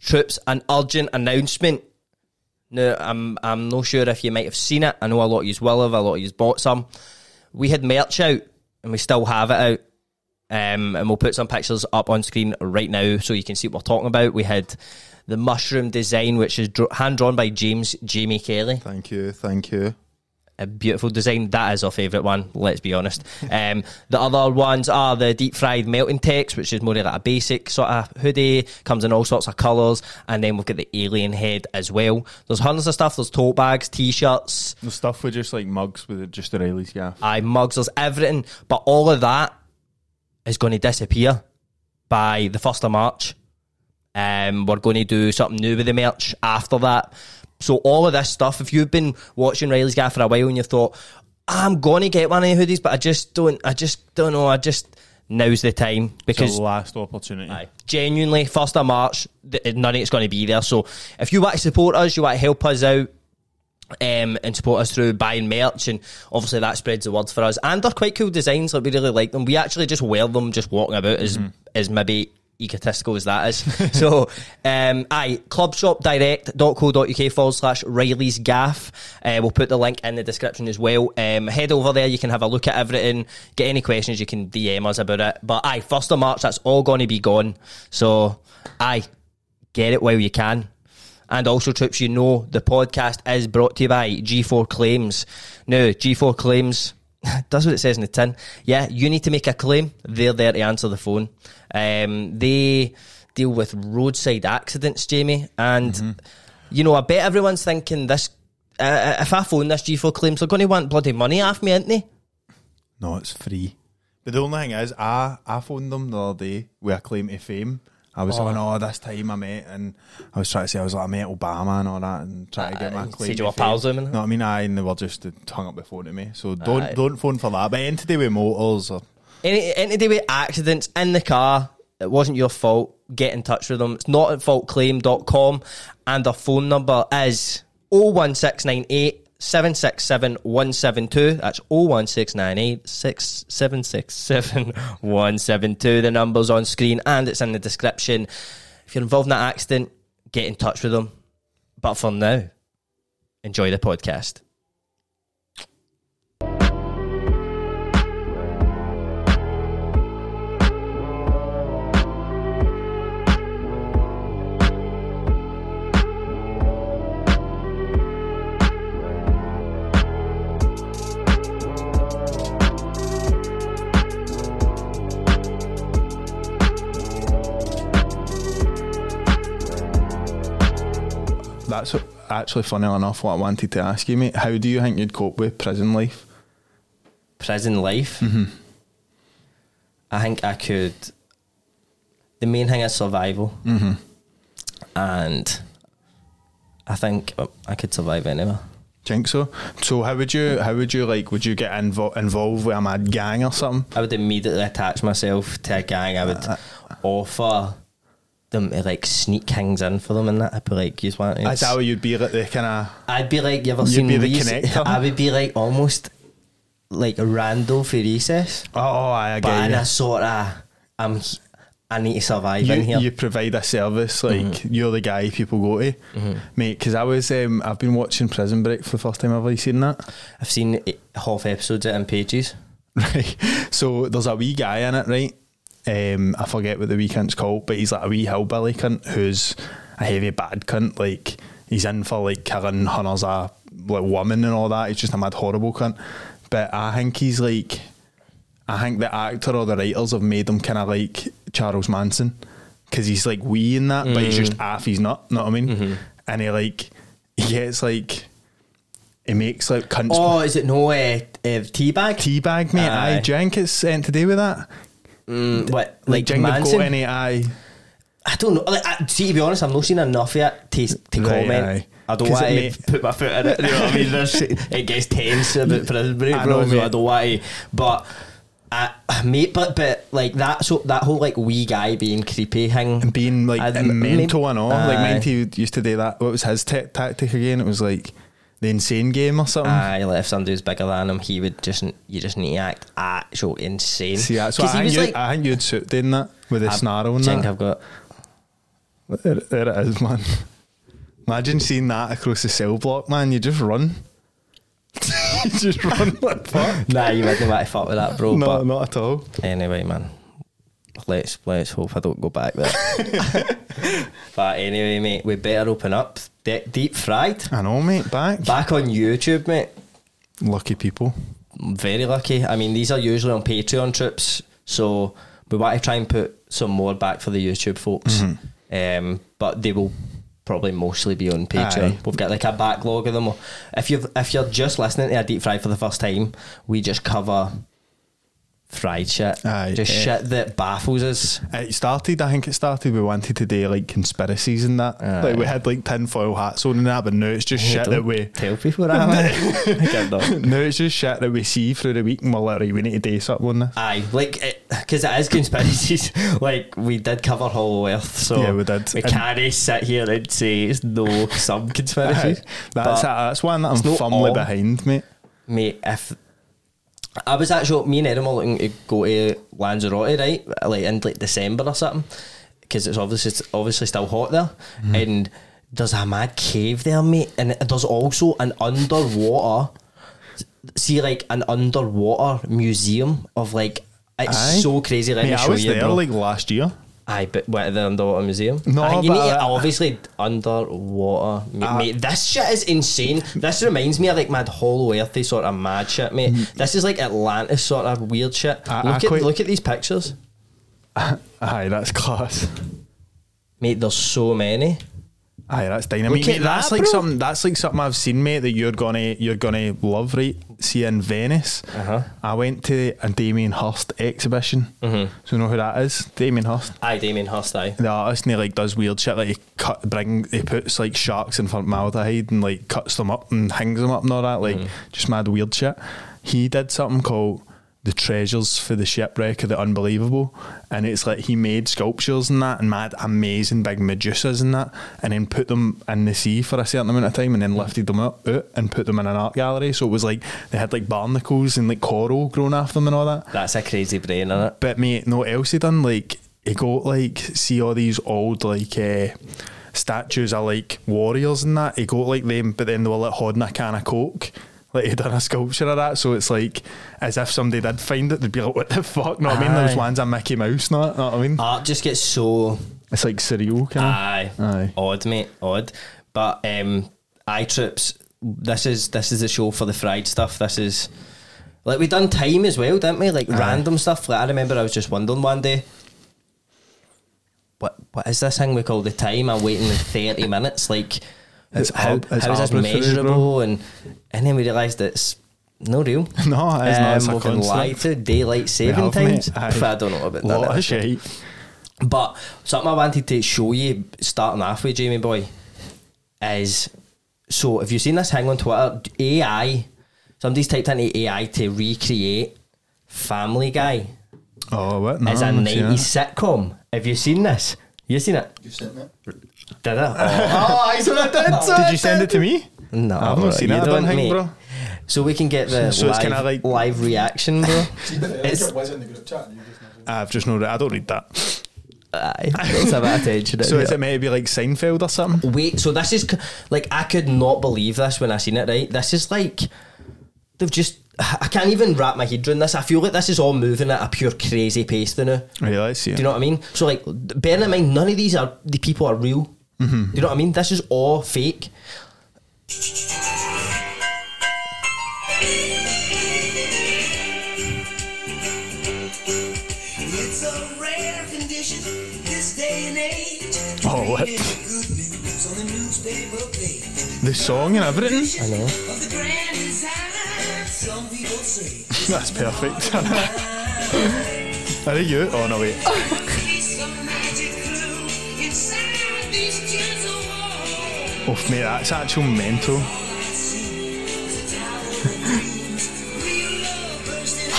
Troops, an urgent announcement. Now, I'm I'm not sure if you might have seen it. I know a lot of you will have. A lot of you bought some. We had merch out, and we still have it out. Um, and we'll put some pictures up on screen right now so you can see what we're talking about. We had the mushroom design, which is hand drawn by James Jamie Kelly. Thank you, thank you. A beautiful design. That is our favourite one, let's be honest. Um, the other ones are the deep fried melting text, which is more like a basic sort of hoodie, comes in all sorts of colours, and then we've got the alien head as well. There's hundreds of stuff, there's tote bags, t shirts, The stuff with just like mugs with just the Reilly's gaff. eye mugs, there's everything, but all of that is going to disappear by the 1st of March. Um, we're going to do something new with the merch after that. So all of this stuff, if you've been watching Reilly's Gaff for a while and you thought, I'm going to get one of the hoodies, but I just don't, I just don't know, I just, now's the time It's because the last opportunity. Aye. Genuinely, first of March, none of it's going to be there. So if you want to support us, you want to help us out. Um, and support us through buying merch, and obviously that spreads the word for us. And they're quite cool designs. Like we really like them. We actually just wear them, just walking about, as as maybe egotistical as that is. so, um, aye, clubshopdirect.co.uk forward slash Reilly's Gaff. Uh, we'll put the link in the description as well. Um, head over there, you can have a look at everything. Get any questions, you can DM us about it. But aye, 1st of March, that's all going to be gone. So, aye, get it while you can. And also, troops, you know the podcast is brought to you by G4 Claims. Now, G4 Claims does what it says in the tin. Yeah, you need to make a claim. They're there to answer the phone. Um, they deal with roadside accidents, Jamie. And, you know, I bet everyone's thinking this. Uh, if I phone this G4 Claims, they're going to want bloody money off me, aren't they? No, it's free. But the only thing is, I, I phoned them the other day with a claim to fame. I was going, oh, oh this time I met, and I was trying to say I was like, I met Obama and all that, and trying to uh, get my claim. said you to were pals him No, I mean, I and they were just hung up the phone to me. So don't Aye. don't phone for that. But do with motors or Any, any day with accidents in the car, it wasn't your fault. Get in touch with them. It's not at faultclaim.com and their phone number is 01698 767 172. That's 01698 6767 172. The number's on screen and it's in the description. If you're involved in that accident, get in touch with them. But for now, enjoy the podcast. That's actually funny enough. What I wanted to ask you, mate. How do you think you'd cope with prison life? prison life, mm-hmm. I think I could. The main thing is survival, mm-hmm. and I think uh, I could survive anywhere. Think so? So how would you how would you like would you get invo- involved with a mad gang or something? I would immediately attach myself to a gang. I would uh, uh, offer them to like sneak things in for them, and that I'd be like, "You want?" Is that what you'd be like the kind of I'd be like, "You ever seen be the Reese?" connector? I would be like almost like Randall for recess, oh, oh I but in a sort of I'm. I need to survive you. in here. You, provide a service like mm-hmm. you're the guy people go to, mm-hmm. mate. Because I was um, I've been watching Prison Break for the first time. Have you seen that? I've seen it- half episodes of it in pages. Right. So there's a wee guy in it, right? Um, I forget what the wee cunt's called, but he's like a wee hillbilly cunt who's a heavy bad cunt. Like he's in for like killing hunters a like woman and all that. He's just a mad horrible cunt. But I think he's like, I think the actor or the writers have made him kind of like Charles Manson because he's like wee in that, but he's just half he's not. Know what I mean? And he like he gets like It makes like cunts. Oh, is it no uh, uh, T-Bag? T-Bag, mate. Aye. You think it's anything to do with that? Mm, what Like, like do you think they've got Manson? any eye? I don't know. Like, I, see, to be honest, I've not seen enough it to, to Right, comment. aye. I don't want to put my foot in it. You know what I mean? There's, it gets tense about prison break, I bro. know, so I don't want to. But, I, mate, but but like that. So that whole like wee guy being creepy thing. And being like I'd- mental and all. Like Aye. Minty used to do that. What was his ta tactic again? It was like the insane game or something. Aye, like if somebody was bigger than him, he would just you just need to act actual insane. See, that's what I think, you, like, I think you'd suit doing that with I snarl and think that. I've got. There, there it is, man. Imagine seeing that across the cell block, man. You just run. you just run like fuck. Nah, you wouldn't want to fuck with that, bro. No, but not at all. anyway, man. Let's let's hope I don't go back there. but anyway, mate, we better open up. De- deep fried. I know, mate. Back. Back on YouTube, mate. Lucky people. Very lucky. I mean, these are usually on Patreon trips, so we want to try and put some more back for the YouTube folks. Um, but they will probably mostly be on Patreon. Aye. We've got like a backlog of them. If you if you're just listening to a deep fry for the first time, we just cover fried shit. Aye, just eh. shit that baffles us. It started, I think it started, we wanted to do like conspiracies and that. Aye. Like we had like tinfoil hats on and that, but now it's just shit that we. tell people that. man. I get that. No, it's just shit that we see through the week and we're like, right, we need to do something on this. Aye, like because it, is conspiracies. like we did cover Hollow Earth, so Yeah, we did. We can't sit here and say it's no some conspiracies. Aye. That's, that's one that I'm firmly all. behind, mate. mate. If I was actually me and Erin were looking to go to Lanzarote, right, like in like December or something, because it's obviously it's obviously still hot there, Mm-hmm. and there's a mad cave there, mate, and there's also an underwater. See, like an underwater museum of like it's Aye. so crazy. Let Mate, me I was you, there bro. like last year. Aye, but what the underwater museum? No, I think you but need to, obviously underwater. Mate, Ah. mate, this shit is insane. This reminds me of like mad hollow earthy sort of mad shit, mate. This is like Atlantis sort of weird shit. Mm. I- look I at quite- look at these pictures, Aye, that's class. mate. There's so many. Aye, that's dynamite. Mate, at that's that, like bro. something. That's like something I've seen, mate. That you're gonna you're gonna love, right? See in Venice. Uh-huh. I went to a Damien Hirst exhibition. Mm-hmm. So you know who that is? Damien Hirst. Aye, Damien Hirst. Aye. The artist and he like does weird shit like he cut bring he puts like sharks in front of formaldehyde and like cuts them up and hangs them up and all that like just mad weird shit. He did something called the treasures for the shipwreck of the unbelievable and it's like he made sculptures and that and mad amazing big medusas and that and then put them in the sea for a certain amount of time and then lifted them up out and put them in an art gallery so it was like they had like barnacles and like coral growing off them and all that That's a crazy brain, innit? but mate, no else he done? Like he got like see all these old like uh, statues of like warriors and that. He got like them, but then they were like holding a can of coke. Like he done a sculpture of that, so it's like as if somebody did find it, they'd be like, "What the fuck?" No, I mean those ones are Mickey Mouse, not. Know what I mean? Art just gets so It's like surreal, kind of. Aye. Aye. Odd, mate. Odd. But um eye trips, this is this is the show for the fried stuff. This is like we done time as well, didn't we? Like random stuff. Like I remember I was just wondering one day. What what is this thing we call the time? I'm waiting thirty minutes. Like It's how, arb- it's how is this arbitrary, bro. measurable? And and then we realised it's no real. No, it is not. It's um, a we've been constant. lied to daylight saving have, mate. times. Aye. I don't know about that. Lot of actually. shit. But something I wanted to show you starting off with, Jamie boy, is so if you've seen this hang on Twitter? AI, somebody's typed into AI to recreate Family Guy Oh, what? No, as a I haven't 90s sitcom. Have you seen this? You seen it? You've seen me. Did it? Oh, I saw it. Did, Did you send it to me? No, I've not seen you it. I don't don't, think, mate. bro. So we can get the So it's live, kinda like- live reaction, bro. It's- it was in the group chat. and You just never. I've just know that I don't read that. Aye, let's have a bit of attention. So in is here. it maybe like Seinfeld or something? Wait, so this is c- like I could not believe this when I seen it. Right, this is like they've just. I can't even wrap my head around this. I feel like this is all moving at a pure crazy pace now. Right, let's see. Do you know what I mean? So like, bearing in mind, none of these are the people are real. Mm-hmm. Do you know what I mean? This is all fake. It's a rare condition this day and age. Oh, what? Reading Good news on the newspaper page. The song and everything? I know. Of the grand design, some people say. That's perfect. Are they you? Oh, no, wait. inside these gentle walls. Oh, mate, that's actual mental.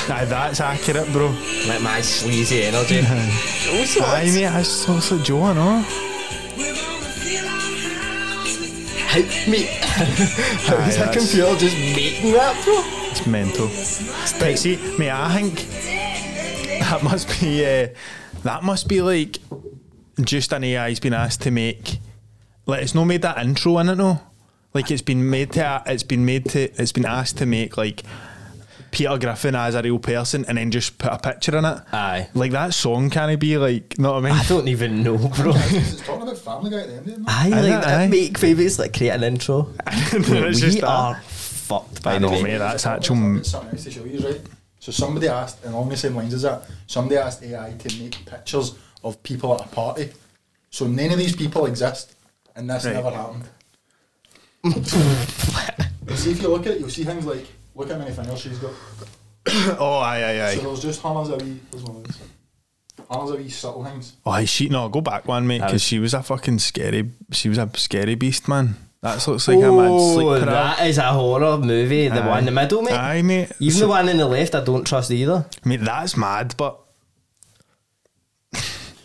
Aye, that's accurate, bro. Like my sleazy energy. Aye, mate, that's so, so Joe, I know. We're gonna fill our house with How, mate, how Aye, is that that's- computer just making that, bro? It's mental. But see, mate, I think that must be, uh, that must be like just an AI's been asked to make like it's not made that intro in it no. Like it's been made to it's been made to it's been asked to make like Peter Griffin as a real person and then just put a picture in it. Aye. Like that song can it be like know what I mean? I don't even know, bro. It's talking about Family Guy at the end, isn't it? I Aye, like aye. that. Make favourites like create an intro. It's we just that. are fucked by I the way. mate, that's actual something else to show you, right? So somebody asked, and along the same lines as that, somebody asked AI to make pictures of people at a party. So none of these people exist, and this Right. never happened. You see, if you look at it, you'll see things like, look how many fingers she's got. Oh aye aye So aye. there's just hundreds of wee, there's one of these. Wee subtle things. Oh she no, go back one, mate, because she was a fucking scary she was a scary beast, man. That looks like a oh, mad sleep Oh, that is a horror movie. The Aye. one in the middle, mate. Aye, mate. Even So- the one in the left, I don't trust either. Mate, that's mad, but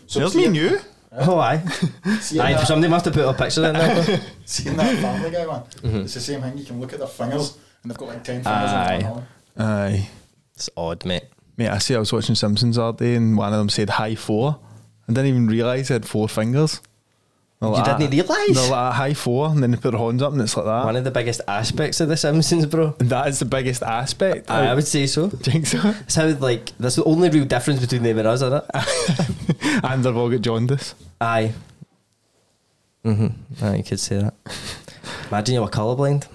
So there's see me and you. Oh, aye. Aye that- somebody must have put a picture in there. Seeing that Family Guy one, Mm-hmm. it's the same thing. You can look at their fingers, and they've got like ten fingers Aye. on one arm. Aye. it's odd, mate. Mate, I see I was watching Simpsons the other day and one of them said high four. I didn't even realise they had four fingers. You didn't realise? They're like high four and then they put their horns up and it's like that. One of the biggest aspects of The Simpsons, bro. That is the biggest aspect. Aye, I would say so. Do think so? It's how, like, that's the only real difference between them and us, isn't it? and they've all got jaundice. Aye. Mm-hmm. Aye, you could say that. Imagine you were colourblind.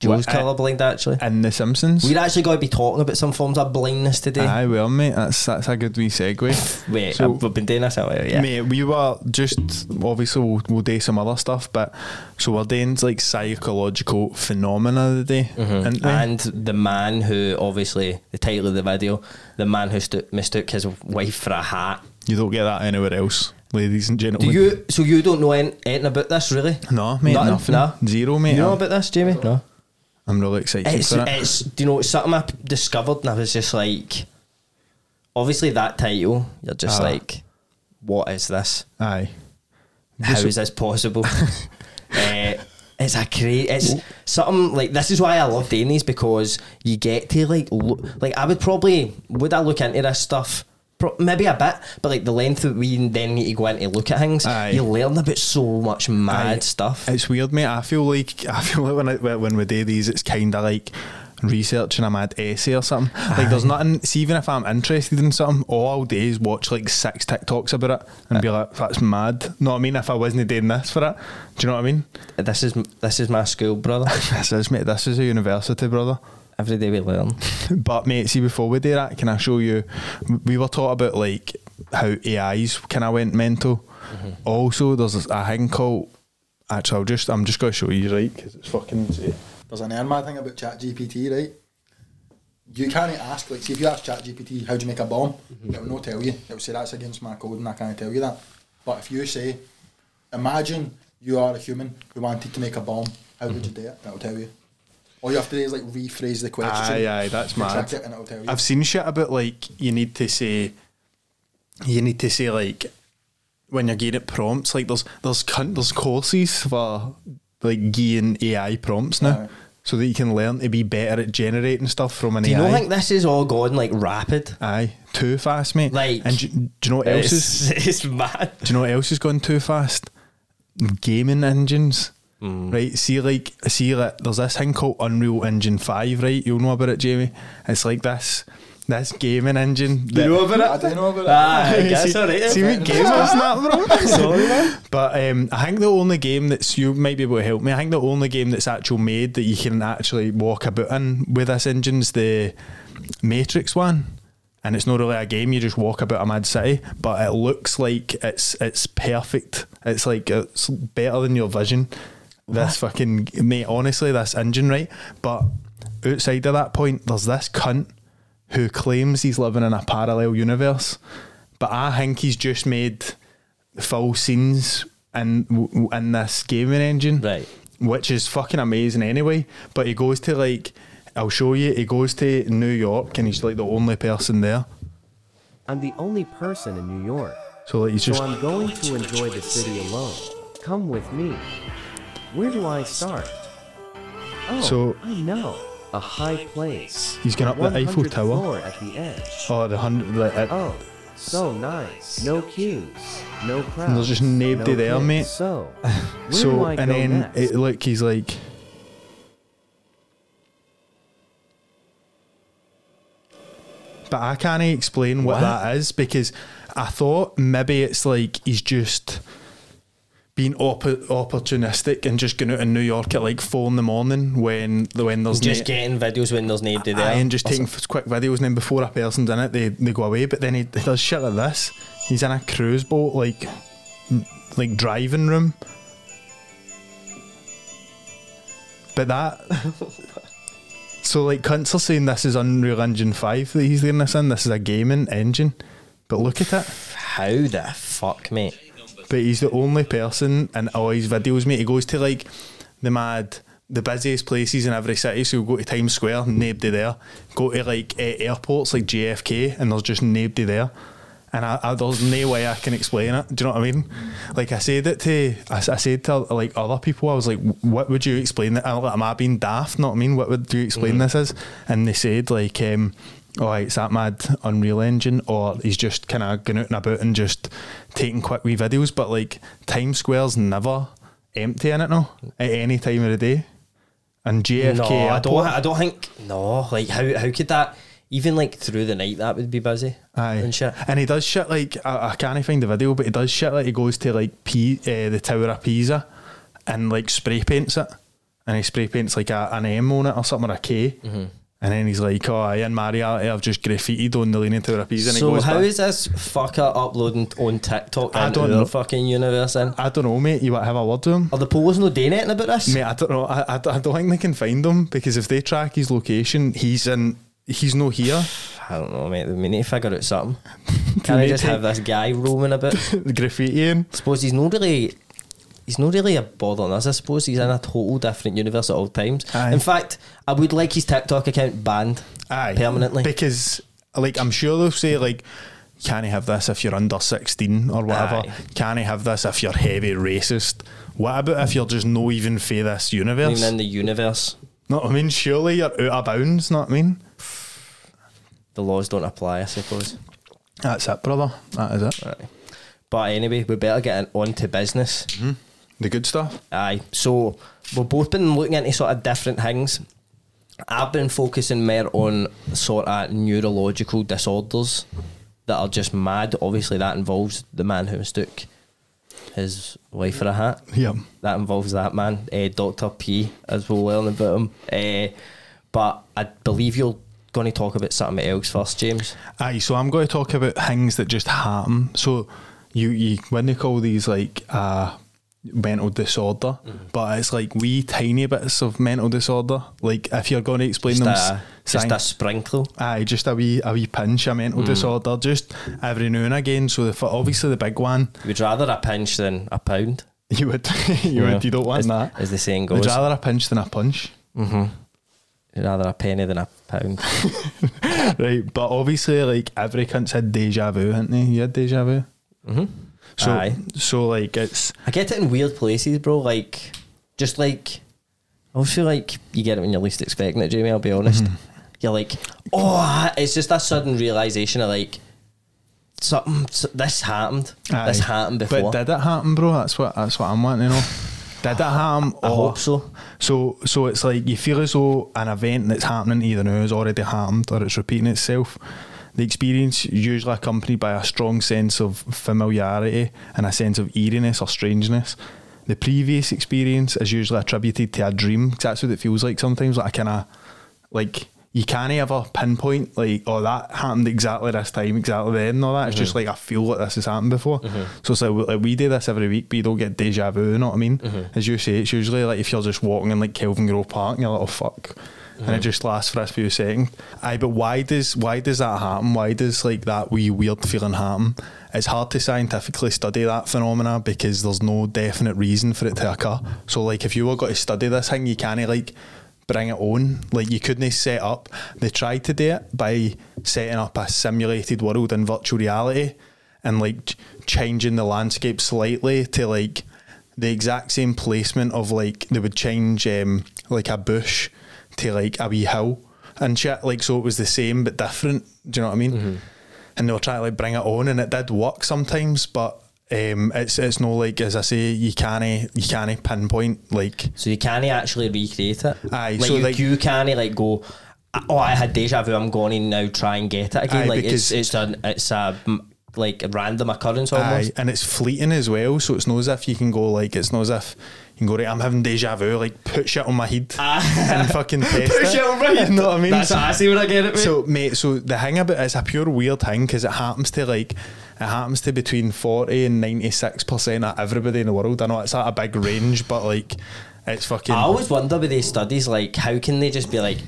Joe's What, uh, colourblind, actually. In The Simpsons. We're actually going to be talking about some forms of blindness today. Aye, well, mate, that's that's a good wee segue. Wait, So- I've, we've been doing this a while, yeah. Mate, we were just obviously we'll, we'll do some other stuff, but so we're doing like psychological phenomena today, we? And the man who, obviously, the title of the video, the man who stu- mistook his wife for a hat. you don't get that anywhere else, ladies and Do gentlemen. you? So you don't know anything about this, really? No, mate, Nothing? nothing. No? Zero, mate. You know about this, Jamie? No. I'm really excited It's, for it. it's, do you know, it's something I discovered and I was just like, obviously that title, you're just Ah. like, what is this? Aye. How So- is this possible? uh, it's a crazy. It's something like this is why I love doing these because you get to like look. Like I would probably would I look into this stuff. Pro- Maybe a bit, but like the length that we then need to go in to look at things, Aye. you learn about so much mad Aye. stuff. It's weird, mate. I feel like I feel like when I, when we do these, it's kind of like researching a mad essay or something. Like there's nothing. See, even if I'm interested in something, all I'll do is watch like six TikToks about it and be like, "That's mad." Know what I mean? If I wasn't doing this for it, do you know what I mean? This is this is my school, brother. This is mate. This is a university, brother. Every day we learn. But mate, see, before we do that, can I show you? We were taught about like how AIs kind of went mental. Mm-hmm. Also, there's a thing called. Actually, I'll just I'm just going to show you right because it's fucking. There's an mad thing about ChatGPT, right? You can't ask, like, see if you ask ChatGPT, how do you make a bomb? Mm-hmm. It will not tell you. It will say that's against my code and I can't tell you that. But if you say, imagine you are a human who wanted to make a bomb, how would mm-hmm. you do it? It will tell you. All you have to do is like rephrase the question. Aye, aye, that's mad. It and it'll tell you. I've seen shit about like you need to say, you need to say like when you're getting it prompts. Like there's there's cunt, there's courses for like giving AI prompts now, Aye. so that you can learn to be better at generating stuff from an AI. Do you AI. not think this is all gone like rapid? Aye, too fast, mate. Like- and do, do you know what else is? It's, it's mad. Do you know what else is going too fast? Gaming engines. Right, see, like, see, like, there's this thing called Unreal Engine Five, right? You'll know about it, Jamie. It's like this, this gaming engine. Do you know about it? I don't know about it. Ah, I guess see, alright. see me gamers and that, bro. Sorry, man. But um, I think the only game that's you might be able to help me. I think the only game that's actual made that you can actually walk about in with this engine is the Matrix one, and it's not really a game. You just walk about a mad city, but it looks like it's it's perfect. It's like it's better than your vision. This fucking mate, honestly, this engine, right? But outside of that point, there's this cunt who claims he's living in a parallel universe, but I think he's just made full scenes in in this gaming engine, Right. Which is fucking amazing anyway. But he goes to like, I'll show you. He goes to New York and he's like the only person there. I'm the only person in New York, So like he's so just I'm going to enjoy the city alone. Come with me. Where do I start? Oh, So- I know. A high place. He's going up the Eiffel Tower. At the edge. oh the hundred. Like, it, uh, Oh, So nice. No cues. No crowds. there's just nobody there, kids. mate. So, So and then it, look, he's like. But I can't explain what, What? that is because I thought maybe it's like he's just being oppo- opportunistic and just going out in New York at like four in the morning when the when there's Just na- getting videos when there's nobody there. And just taking quick videos, and then before a person's in it, they, they go away. But then he, he does shit like this. He's in a cruise boat, like like driving room. But that. so like cunts are saying this is Unreal Engine Five that he's doing this in. This is a gaming engine. But look at it. How the fuck, mate? But he's the only person in all his videos, mate. He goes to like the mad, the busiest places in every city. So go to Times Square, nobody there. Go to like eh, airports like JFK, and there's just nobody there. And I, I, there's no way I can explain it. Do you know what I mean? Like I said it to, I said to like other people, I was like, "What would you explain that? Am I being daft? Not what I mean? What would you explain this as?" And they said like, um, "Oh, it's that mad Unreal Engine, or he's just kind of going out and about and just taking quick wee videos." But like Times Square's never empty in it now at any time of the day. And JFK, no, I don't. I don't think. No, like how how could that? Even like through the night, that would be busy. Aye. and shit. And he does shit like I, I can't find the video, but he does shit like he goes to like P, uh, the Tower of Pisa and like spray paints it, and he spray paints like a, an M on it or something or a K. Mm-hmm. And then he's like, "Oh, I in Mariality, I've just graffitied on the Leaning Tower of Pisa." And So goes how back- is this fucker uploading on TikTok I into don't know. fucking universe? Then I don't know, mate. You have a word to him? are the Poles no doing anything about this? Mate, I don't know. I, I, I don't think they can find him because if they track his location, he's in. He's no here. I don't know, mate. We need to figure out something. Can I just have this guy roaming about? The graffitiing. suppose he's not really he's not really a bother on us. I suppose he's in a total different universe at all times. Aye. In fact, I would like his TikTok account banned Aye. permanently. Because, like, I'm sure they'll say, like, can I have this if you're under 16 or whatever? Aye. Can I have this if you're heavy racist? What about if you're just no even for this universe? Even in the universe, No, I mean, surely you're out of bounds, not I mean? the laws don't apply. I suppose. That's it, brother. That is it. Aye. But anyway, we better get on to business. Mm-hmm. The good stuff. Aye. So we've both been looking into sort of different things. I've been focusing more on sort of neurological disorders that are just mad. Obviously, that involves the man who mistook his wife for a hat. Yep. That involves that man, uh, Doctor P, as we'll learn about him. Uh, but I believe you're going to talk about something else first, James. Aye, so I'm going to talk about things that just happen. So you, you when they call these like uh, mental disorder, Mm-hmm. but it's like wee tiny bits of mental disorder. Like if you're going to explain Just them, a, just a sprinkle. Aye, just a wee a wee pinch of Mm. mental disorder, just every now and again. So the, obviously the big one, You'd rather a pinch than a pound. you would you Yeah. would you don't want as, that. As the saying goes. Would rather a pinch than a punch, rather a penny than a pound. right? But obviously, like every cunt's had deja vu, hasn't they? You had deja vu. mm-hmm. So Aye. so like it's I get it in weird places, bro. Like, just like, I feel like you get it when you're least expecting it, Jamie. I'll be honest. Mm-hmm. You're like, oh, it's just a sudden realization of like, something, this happened. This happened before. But did it happen, bro? That's what that's what I'm wanting to know. Did it happen? I hope so. So so it's like you feel as though an event that's happening either now has already happened or it's repeating itself. The experience usually accompanied by a strong sense of familiarity and a sense of eeriness or strangeness. The previous experience is usually attributed to a dream that's what it feels like sometimes. Like a kind of like you can't ever pinpoint like oh that happened exactly this time exactly then and all that. It's just mm-hmm. like I feel like this has happened before. Mm-hmm. So it's like, like we do this every week, but you don't get deja vu. You know what I mean? Mm-hmm. As you say, it's usually like if you're just walking in like Kelvingrove Park and you're like oh fuck. And it just lasts for a few seconds. Aye, but why does why does that happen? Why does like that wee weird feeling happen? It's hard to scientifically study that phenomena because there's no definite reason for it to occur. So like if you were going to study this thing, you can't like bring it on. Like you couldn't set up. They tried to do it by setting up a simulated world in virtual reality and like changing the landscape slightly to like the exact same placement of like they would change um, like a bush to like a wee hill and shit. Like so it was the same but different. Do you know what I mean? and they were trying to like bring it on, and it did work sometimes, but. Um, it's it's no like as I say you can't you can't pinpoint like So you can't actually recreate it. Aye, like so you, like- you can't like go. Oh, I had deja vu. I'm going to now try and get it again. Aye, like it's it's a it's a like a random occurrence Aye, almost. and it's fleeting as well. So it's not as if you can go like it's not as if you can go right. I'm having deja vu. Like put shit on my head ah. and fucking test Put it. shit on my head. You know what I mean? That's So- I see when I get it. Mate. So mate, so the thing about it's a pure weird thing because it happens to like it happens to between forty and ninety six percent of everybody in the world. I know it's at a big range, but like it's fucking. I always wonder with these studies, like how can they just be like,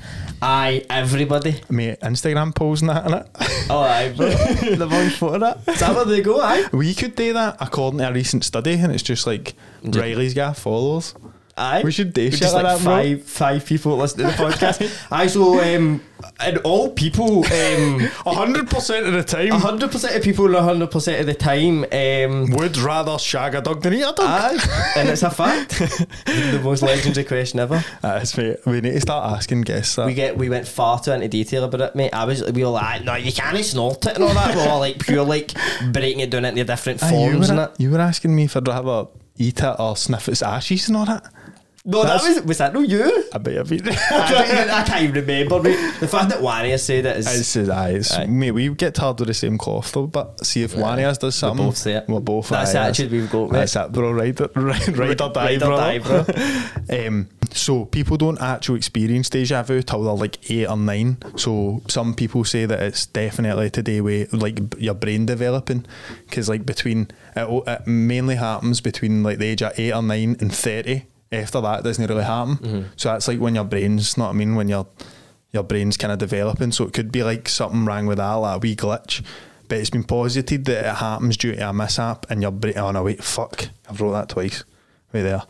"Aye, everybody." Mate, Instagram posing that in it. Oh, aye, bro. the one photo that. Is that where they go? Aye, we could do that according to a recent study, and it's just like Riley's got followers. Aye. We should do shit just like like that, bro. five five people listening to the podcast. aye, so um, and all people um. hundred percent of the time, hundred percent of people, hundred percent of the time, um, would rather shag a dog than eat a dog. aye, and it's a fact. the most legendary question ever. That's mate. We need to start asking guests that. We get we went far too into detail about it, mate. I was we were like, no, you can't snort it and all that. We were like pure like breaking it down into different Aye, you, forms and were, you were asking me if I'd rather eat it or sniff its ashes and all that. No, that was was that no you? I bet I've eaten I, don't even, I can't even remember. Mate. The fact that Wanya said it is. It's, it's, aye, it's, Aye. mate, we get tired with the same cloth though, but see if one of does something. we both say it. We're both That's the aye, attitude we've got, mate. That's it, bro. Ride, ride, ride or die, Ride or bro. die, bro. um, so people don't actually experience deja vu till they're like eight or nine. So some people say that it's definitely today with like your brain developing, because like between it, it mainly happens between like the age of eight or nine and thirty. After that, doesn't really happen. Mm-hmm. So that's like when your brain's, know what I mean, when your your brain's kind of developing. So it could be like something wrong with that, like a wee glitch. But it's been posited that it happens due to a mishap and your brain. Oh no, wait, fuck! I've wrote that twice. Right there.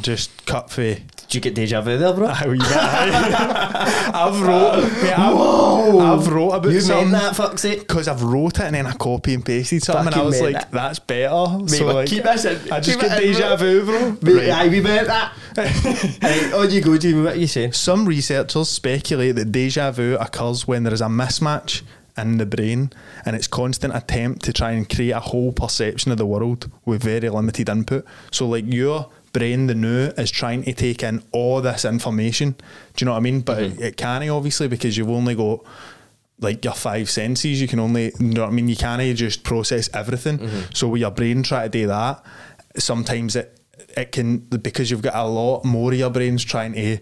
Just cut for. Did you get deja vu there, bro? Oh, How you I've wrote. Mate, I've, I've wrote about You something meant that, fuck's sake. because I've wrote it and then I copy and pasted something and I was like, that. that's better. so like, keep this in. I just get in, deja vu, bro. Mate, Right. Aye, we meant that. Aye, on you go, Jimmy. What are you saying? Some researchers speculate that deja vu occurs when there is a mismatch in the brain and its constant attempt to try and create a whole perception of the world with very limited input. So, like, your brain, the new, is trying to take in all this information. Do you know what I mean? But it, it can't, obviously, because you've only got like your five senses. You can only, you know what I mean? You can't just process everything. So, with your brain try to do that, sometimes it it can because you've got a lot more of your brains trying to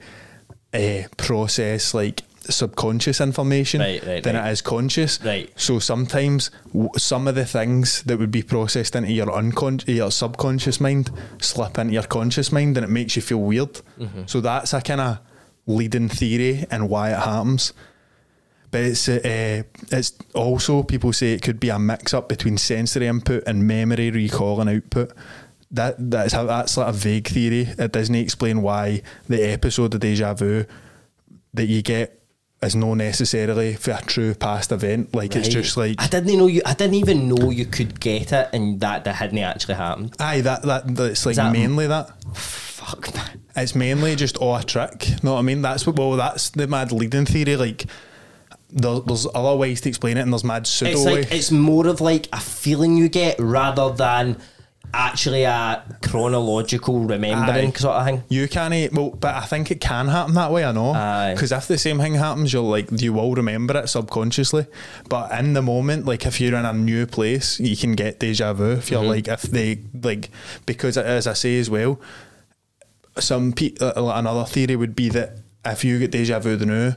uh, process like subconscious information Right, right, than right. it is conscious. Right. So sometimes w- some of the things that would be processed into your unconscious, your subconscious mind, slip into your conscious mind, and it makes you feel weird. Mm-hmm. So that's a kind of leading theory and why it happens. But it's uh, it's also people say it could be a mix up between sensory input and memory recall and output. That that's how that's like a vague theory. It doesn't explain why the episode of deja vu that you get is not necessarily for a true past event. Like it's just like I didn't know you. I didn't even know you could get it, and that that hadn't actually happened. aye that that that's like that- mainly that. Fuck man. It's mainly just all a trick. Know what I mean? That's what. Well, that's the mad leading theory. Like there, there's other ways to explain it, and there's mad pseudo It's like way. it's more of like a feeling you get rather than actually a chronological remembering Aye. sort of thing. You can't, well, but I think it can happen that way. I know, because if the same thing happens, you'll like you will remember it subconsciously. But in the moment, like if you're in a new place, you can get deja vu. If Mm-hmm. you're like, if they like, because as I say as well, some pe- uh, another theory would be that if you get deja vu the new,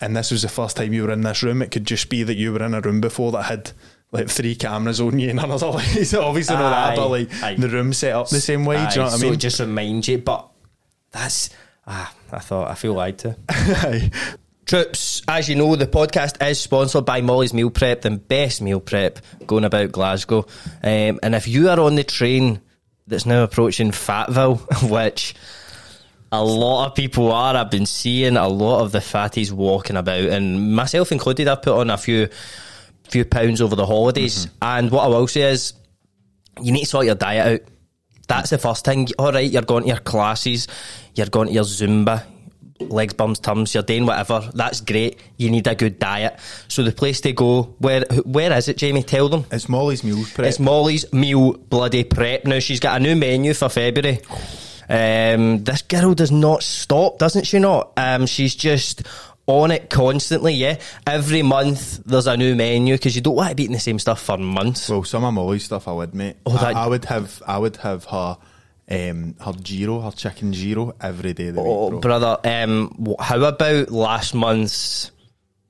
and this was the first time you were in this room, it could just be that you were in a room before that had. Like three cameras on you and another way. So obviously not that, but like aye. the room set up the same way. do you know Aye, what I mean? just reminds you, but that's ah, I thought I feel lied to. Aye. Troops, as you know, the podcast is sponsored by Molly's Meal Prep, the best meal prep going about Glasgow. Um, and if you are on the train that's now approaching Fatville, which a lot of people are, I've been seeing a lot of the fatties walking about, and myself included, I've put on a few few pounds over the holidays. And what I will say is, you need to sort your diet out. That's the first thing. All right, you're going to your classes, you're going to your Zumba, legs, bums, tums, you're doing whatever. That's great. You need a good diet. So the place to go, where where is it, Jamie? Tell them. It's Molly's Meals Prep. It's Molly's Meal Bloody Prep. Now she's got a new menu for February. Um, this girl does not stop, doesn't she? Not. Um, she's just on it constantly. Yeah, every month there's a new menu because you don't want to be eating the same stuff for months. Well, some of Molly's stuff I would, mate. Oh, that- I, I would have, I would have her, um, her gyro, her chicken gyro every day of the Oh, week, bro. brother. Um, how about last month's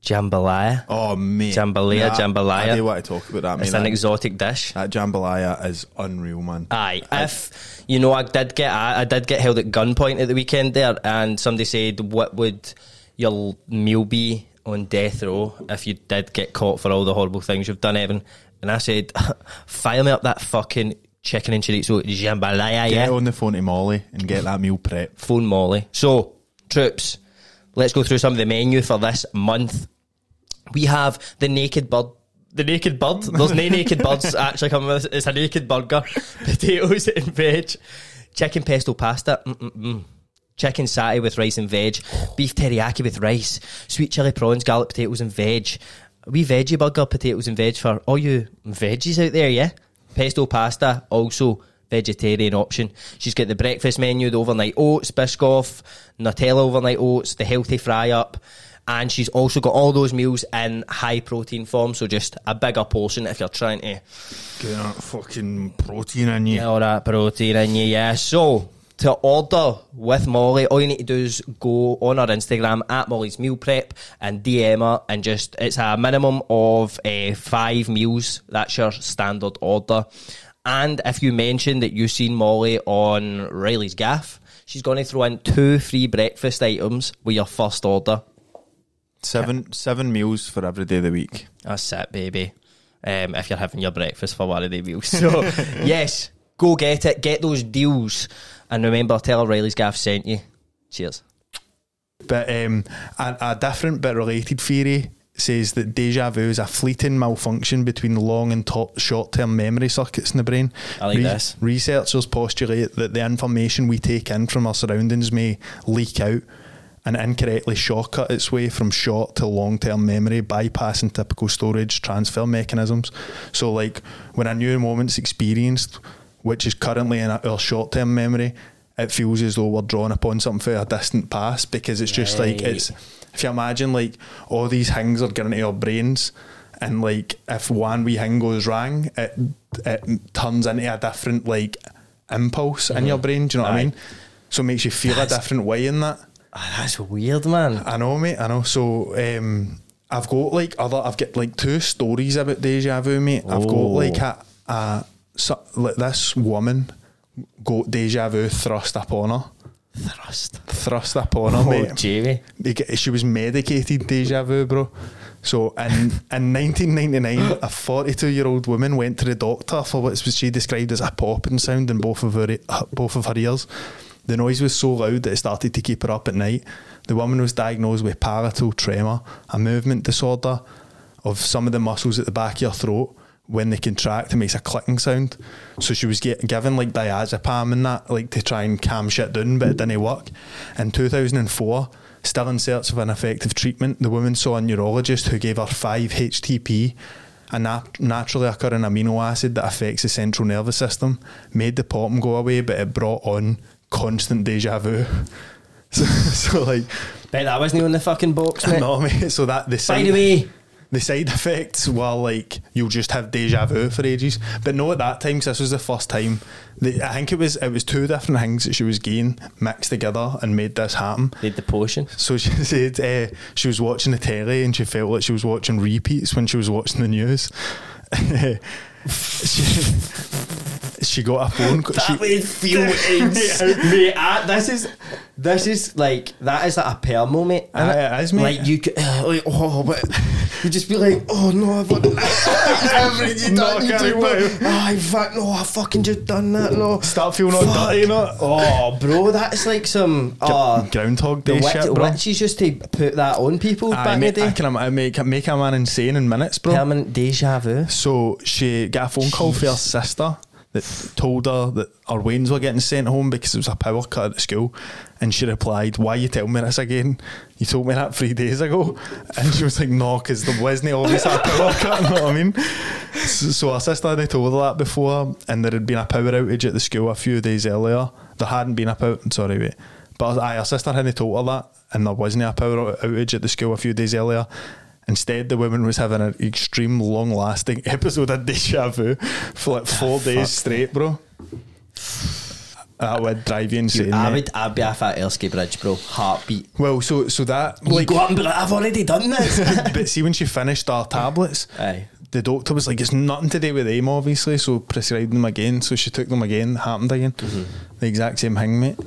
jambalaya? Oh, mate. Jambalaya, Nah, jambalaya. I do want to talk about that, mate. It's an That, exotic dish. that jambalaya is unreal, man. Aye, if you know, I did get I, I did get held at gunpoint at the weekend there, and somebody said, "What would your meal be on death row if you did get caught for all the horrible things you've done, Evan?" And I said, "Fire me up that fucking chicken and chorizo jambalaya, Get yeah." on the phone to Molly and get that meal prep. Phone Molly. So, troops, let's go through some of the menu for this month. We have the naked bird. The naked bird. There's no naked birds actually coming with this. It's a naked burger. Potatoes and veg. Chicken pesto pasta. Mm-mm-mm. Chicken satay with rice and veg. Beef teriyaki with rice. Sweet chili prawns, garlic potatoes and veg. Wee veggie burger, potatoes and veg for all you veggies out there, yeah? Pesto pasta, also vegetarian option. She's got the breakfast menu, the overnight oats, Biscoff, Nutella overnight oats, the healthy fry up. And she's also got all those meals in high protein form, so just a bigger portion if you're trying to Get that fucking protein in you. get all that protein in you, yeah. So to order with Molly, all you need to do is go on our Instagram at Molly's Meal Prep and DM her, and just it's a minimum of uh, five meals. That's your standard order. And if you mention that you've seen Molly on Reilly's Gaff, she's going to throw in two free breakfast items with your first order. Seven seven meals for every day of the week. That's it, baby. Um, if you're having your breakfast for one of the meals. So, yes, go get it. Get those deals. And remember, tell O'Reilly's Gaff sent you. Cheers. But um, a, a different but related theory says that deja vu is a fleeting malfunction between long and to- short-term memory circuits in the brain. I like this. Researchers postulate that the information we take in from our surroundings may leak out and incorrectly shortcut its way from short to long-term memory, bypassing typical storage transfer mechanisms. So, like when a new moment's experienced, which is currently in our short-term memory, it feels as though we're drawing upon something from a distant past because it's just like it's. If you imagine like all these things are getting into our brains, and like if one wee thing goes wrong, it it turns into a different like impulse in your brain. Do you know what I mean? So it makes you feel a different way in that. Ah, that's weird, man. I know, mate. I know. So um, I've got like other. I've got like two stories about deja vu, mate. I've got Oh. like a, a so, like this woman got deja vu thrust upon her. Thrust. Thrust upon her, Oh, mate. Jamie. She was medicated deja vu, bro. So in in 1999, a 42 year old woman went to the doctor for what she described as a popping sound in both of her e, both of her ears. The noise was so loud that it started to keep her up at night. The woman was diagnosed with palatal tremor, a movement disorder of some of the muscles at the back of your throat. When they contract, it makes a clicking sound. So she was get, given like diazepam and that, like to try and calm shit down, but it didn't work. In 2004, still in search of an effective treatment, the woman saw a neurologist who gave her 5-HTP, a nat- naturally occurring amino acid that affects the central nervous system, made the problem go away, but it brought on constant deja vu. So, so like, Bet that wasn't on the fucking box, mate. no, mate. So that the By the way, the side effects were like you'll just have deja vu for ages. But no, at that time, 'cause this was the first time. The, I think it was it was two different things that she was getting mixed together and made this happen. did the potion. So she said uh, she was watching the telly and she felt like she was watching repeats when she was watching the news. she, she got a phone. call. That She, would feel insane, mate. I, this is this is like that is like a pearl moment. innit? Aye, it is, mate. Like you, could, uh, like oh, but you just be like, oh no, I've done everything you done. You Knock do it what? Oh, fuck no, I fucking just done that. No, start feeling all Fuck. dirty, you know. Oh, bro, that's like some uh, Groundhog the Day witch, shit, bro. witches used to put that on people Aye, back in the mate, I day. can I make make a man insane in minutes, bro. Permanent deja vu. So she got a phone call for her sister that told her that our Waynes were getting sent home because it was a power cut at the school. And she replied, Why you telling me this again? You told me that three days ago. And she was like, No, because there wasn't always a power cut, you know what I mean? So, so her sister had told her that before, and there had been a power outage at the school a few days earlier. There hadn't been a power, sorry, wait. But aye, her sister hadn't told her that, and there wasn't a power outage at the school a few days earlier. Instead, the woman was having an extreme, long-lasting episode of deja vu for like four days straight, bro. That would drive you insane. I mate. would, I'd be off at Erskine Bridge, bro. Heartbeat. Well, so so that You like, go up and be like, I've already done this. but see when she finished our tablets, Aye. the doctor was like, "It's nothing to do with them, obviously." So prescribed them again. So she took them again. Happened again. Mm-hmm. The exact same thing, mate.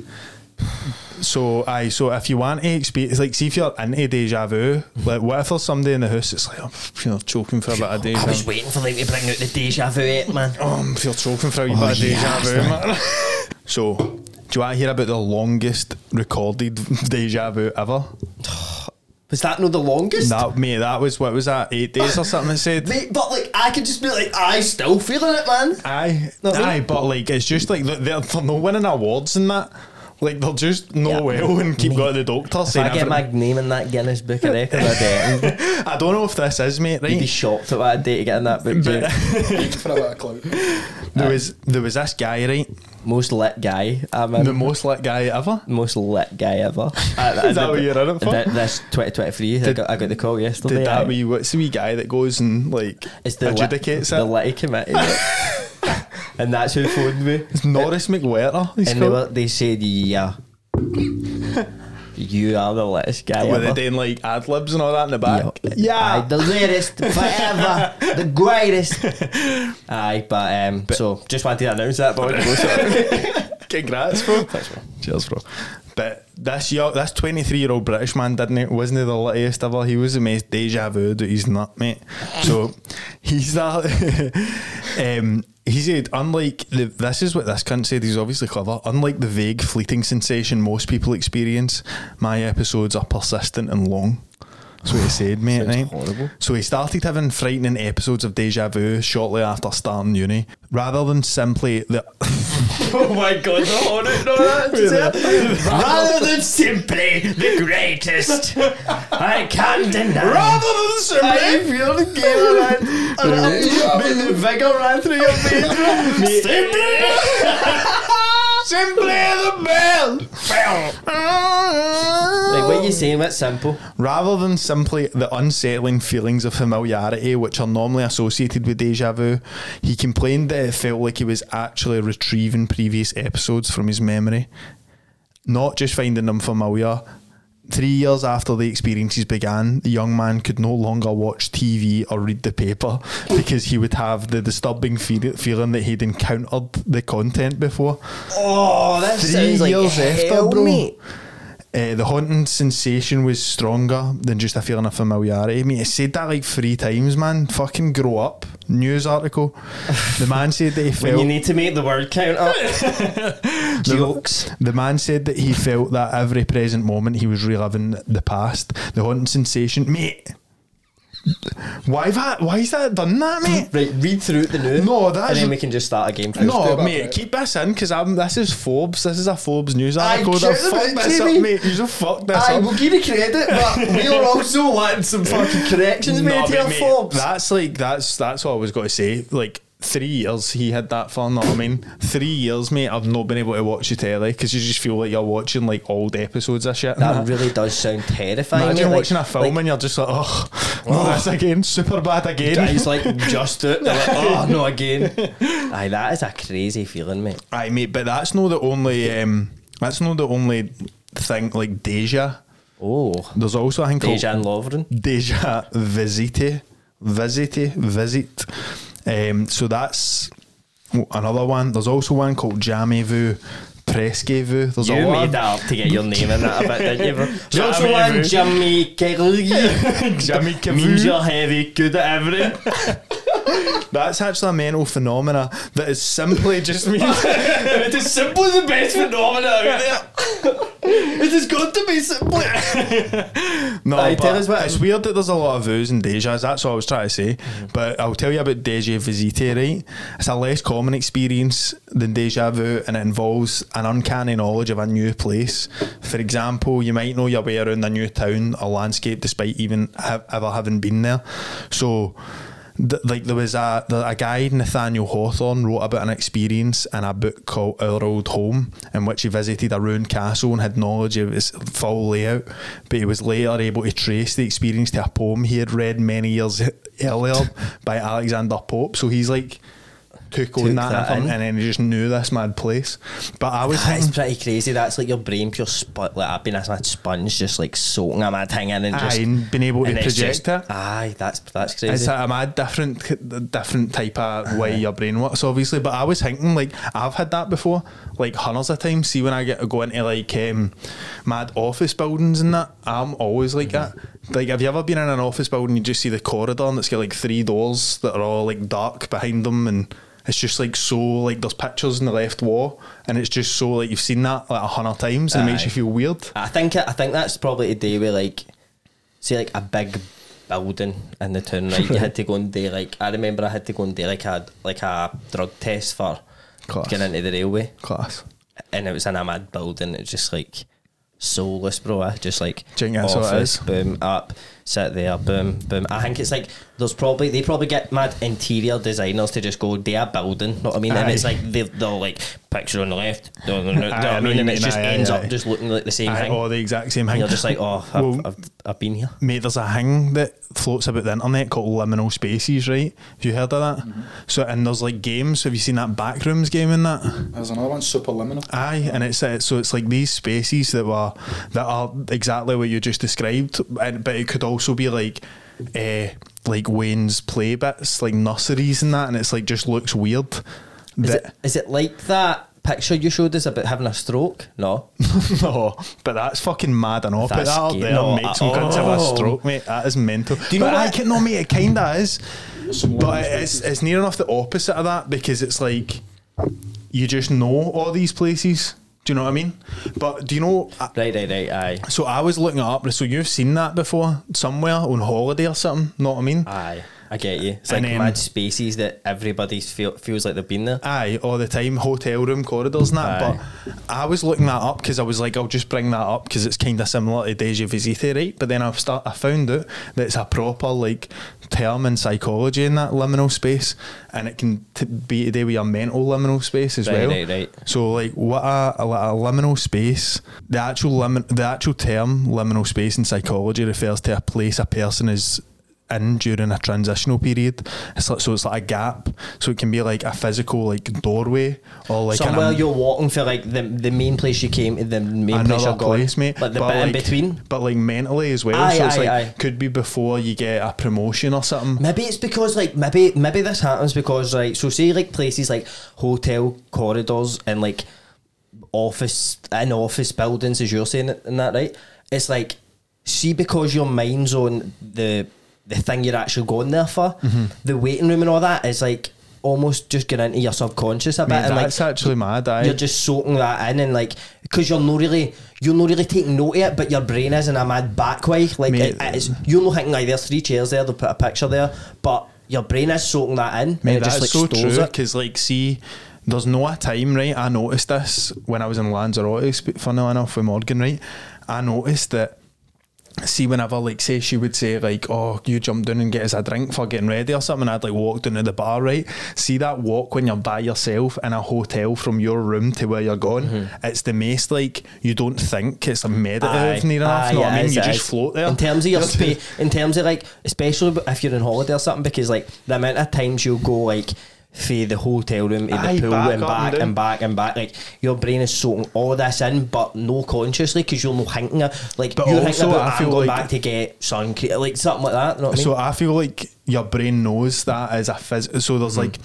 So aye, so if you want to experience, like, see if you're into deja vu, like, what if there's somebody in the house that's like, I'm you know, choking for a bit of deja I was waiting for them to bring out the deja vu, eh, man. Oh, I'm feel choking for a Oh, bit of deja vu, man. so, do you want to hear about the longest recorded deja vu ever? Was that not the longest? That mate, that was what was that? Eight days or something? It said. Mate, but like, I could just be like, I still feeling it, man. Aye, aye, but like it's just like they're, they're not winning awards and that. Like they'll just know Yeah. well and keep Mate. going to the doctor If saying. I get my everything- name in that Guinness Book of Records, I'd I don't know if this is mate. You'd be Right, shocked at what I'd do to get in that book. Jake. for a bit of clout. there uh, was there was this guy right, Most lit guy. I'm in. the most lit guy ever. most lit guy ever. Is that what you're in it for? Th- This 2023, I, Did- got, I got the call yesterday. Did that aye. wee what's the wee guy that goes and like It's the lit- adjudicates the? Litty Committee. and that's who phoned me. It's Norris McWhirter. He's and they, called. were, they said, yeah. You are the littest guy Were they ever. doing like ad libs and all that in the back? Aye, the latest, forever, the greatest. Aye, but um, but so just wanted to announce that, but Congrats, bro. Cheers, bro. But this young, this 23 year old British man didn't it? Wasn't he the littiest ever? He was the most deja vu that he's not, mate. So he's that. um, he said, unlike the, this is what this cunt said. He's obviously clever. Unlike the vague, fleeting sensation most people experience, my episodes are persistent and long. That's what he said, mate. Sounds right? horrible. So he started having frightening episodes of deja vu shortly after starting uni, rather than simply the. oh my god, the hornet, no, that's Rather than simply the greatest, I can't deny. rather than simply. I feel the game around. And the vigor ran through your veins. Simply the bell. Bell. Like, what you saying, it's simple. Rather than simply the unsettling feelings of familiarity which are normally associated with deja vu, he complained that it felt like he was actually retrieving previous episodes from his memory, not just finding them familiar. Three years after the experiences began, the young man could no longer watch TV or read the paper because he would have the disturbing fe- feeling that he'd encountered the content before. Oh, that Three sounds like years after, hell, bro. mate. Uh, the haunting sensation was stronger than just a feeling of familiarity. I mean, I said that like three times, man. Fucking grow up. News article. The man said that he felt. When you need to make the word count up. Jokes. the man said that he felt that every present moment he was reliving the past. The haunting sensation, mate. Why that? Why is that done that, mate? Right, read through the news. No, that's- And then we can just start a game. do No, mate, right? keep this in because I'm. this is Forbes. This is a Forbes news article. They've fucked this up, mate. You just fucked this Aye, up. we'll give you credit, but we are also wanting some fucking corrections No, made here, mate, Forbes. That's like that's that's what I was going to say. Like three years he had that for. Know what I mean? Three years, mate. I've not been able to watch the telly because you just feel like you're watching like old episodes of shit. and That really does sound terrifying. Imagine like- watching a film like, and you're just like, oh, not this again, super bad again. Guys like just it. They're like, oh no again. Aye, that is a crazy feeling, mate. Aye, mate, but that's not the only. Um, that's not the only thing. Like Deja, Oh, there's also a thing called Dejan Lovren. Deja Visite, Visite, Visit. Um, so that's another one. There's also one called Jammy Vu, Presque Vu. There's You a lot made that up to get your name in that a bit, didn't you? There's also one. Jimmy Kelly. Jammy Means Vu. you're heavy, good at everything. That's actually a mental phenomena that is simply just means it is simply the best phenomena out there. It has got to be simply. no, Aye, but tell us what- it's weird that there's a lot of views and dejas. That's what I was trying to say. Mm-hmm. But I'll tell you about deja visite, right? It's a less common experience than deja vu, and it involves an uncanny knowledge of a new place. For example, you might know your way around a new town or landscape despite even ha- ever having been there. So. Th- like there was a the, a guy Nathaniel Hawthorne wrote about an experience in a book called Our Old Home in which he visited a ruined castle and had knowledge of its full layout but he was later able to trace the experience to a poem he had read many years earlier by Alexander Pope. So he's like took on Took that, that and, and then he just knew this mad place but I was That's thinking pretty crazy. That's like your brain pure sp- like I've been a mad sponge, just like soaking a mad thing in and just Aye, being able to it's project just- it. Aye, that's that's crazy. It's a mad different different type of way your brain works, obviously. But I was thinking like I've had that before, like hundreds of times. See when I get to go into like um, mad office buildings and that, I'm always like that. Like, have you ever been in an office building? You just see the corridor and it's got like three doors that are all like dark behind them, and it's just like so like there's pictures in the left wall, and it's just so like you've seen that like a hundred times, and it makes you feel weird. I think I think that's probably a day where like, say like a big building in the town, right? You had to go and do like I remember I had to go and do like a like a drug test for Class. getting into the railway, Class. and it was in a mad building. It's just like soulless, bro. eh? Just like think that's what it office, is? boom, up, sit there, boom, boom. I think it's like there's probably they probably get mad interior designers to just go do a building. Know what I mean? And it's like they they'll like picture on the left. Know what Aye, I I know mean? And it just aye, aye, ends aye. up just looking like the same Aye, thing. all the exact same thing. you're just like, oh, I've, Well, I've, I've been here. Mate, there's a thing that floats about the internet called liminal spaces, right? Have you heard of that? Mm-hmm. So, and there's like games. Have you seen that backrooms game in that? There's another one, Superliminal. Aye, and it's uh, so it's like these spaces that were that are exactly what you just described, and, but it could also be like, uh, like Wayne's play bits, like nurseries and that, and it's like just looks weird. Is it, is it like that picture you showed us about having a stroke? No. no, but that's fucking mad enough. But That's that up there No, makes some cunts have a stroke, mate. That is mental. Do you know but I what? can no, mate. It kind of is, Some but it's it's near enough the opposite of that because it's like you just know all these places. Do you know what I mean? But do you know? Uh, right, right, right. Aye. So I was looking it up. So you've seen that before somewhere on holiday or something? Know what I mean? Aye. I get you. It's And like then- mad spaces that everybody feel, feels like they've been there. Aye, all the time, hotel room corridors and that. Aye. But I was looking that up because I was like, I'll just bring that up because it's kind of similar to deja visite, right? But then I've start, I found out that it's a proper like term in psychology in that liminal space, and it can t- be to do with your mental liminal space as Right, well. right, right. So like, what a, a, a liminal space? The actual limit, the actual term liminal space in psychology refers to a place a person is in during a transitional period. It's like, so it's like a gap. So it can be like a physical like doorway or like an- Somewhere you're walking for like the the main place you came to, the main place you're going. place, mate. Like the But bit in between. But like mentally as well. Aye, so it's aye, like aye. could be before you get a promotion or something. Maybe it's because like maybe maybe this happens because like so say like places like hotel corridors and like office in office buildings as you're saying it and that right. It's like see because your mind's on the the thing you're actually going there for, Mm-hmm. the waiting room and all that is like almost just getting into your subconscious a bit Mate, and like that's actually mad. Aye. you're just soaking that in and like because you're not really you're not really taking note of it but your brain is in a mad back way like Mate, it, it's you're not thinking like there's three chairs there they'll put a picture there but your brain is soaking that in Mate, it that's just like so true. Because, like, see, there's no a time, right? I noticed this when I was in Lanzarote, funnily enough, with Morgan, right? I noticed that, see, whenever, like, say she would say, like, oh, you jump down and get us a drink for getting ready or something, I'd, like, walk down to the bar, right? See that walk when you're by yourself in a hotel from your room to where you're going? Mm-hmm. It's the most, like, you don't think it's a meditative near enough, know what I mean? You just float there. in terms of your space in terms of like especially if you're on holiday or something because like the amount of times you'll go like for the hotel room to the Aye, pool back and up and back and back and back like your brain is soaking all this in but no consciously because you're not thinking of, like But you're also, thinking about I I'm feel going like- back to get sun cre- like something like that you know what I mean So I feel like your brain knows that as a phys- so Hmm. there's like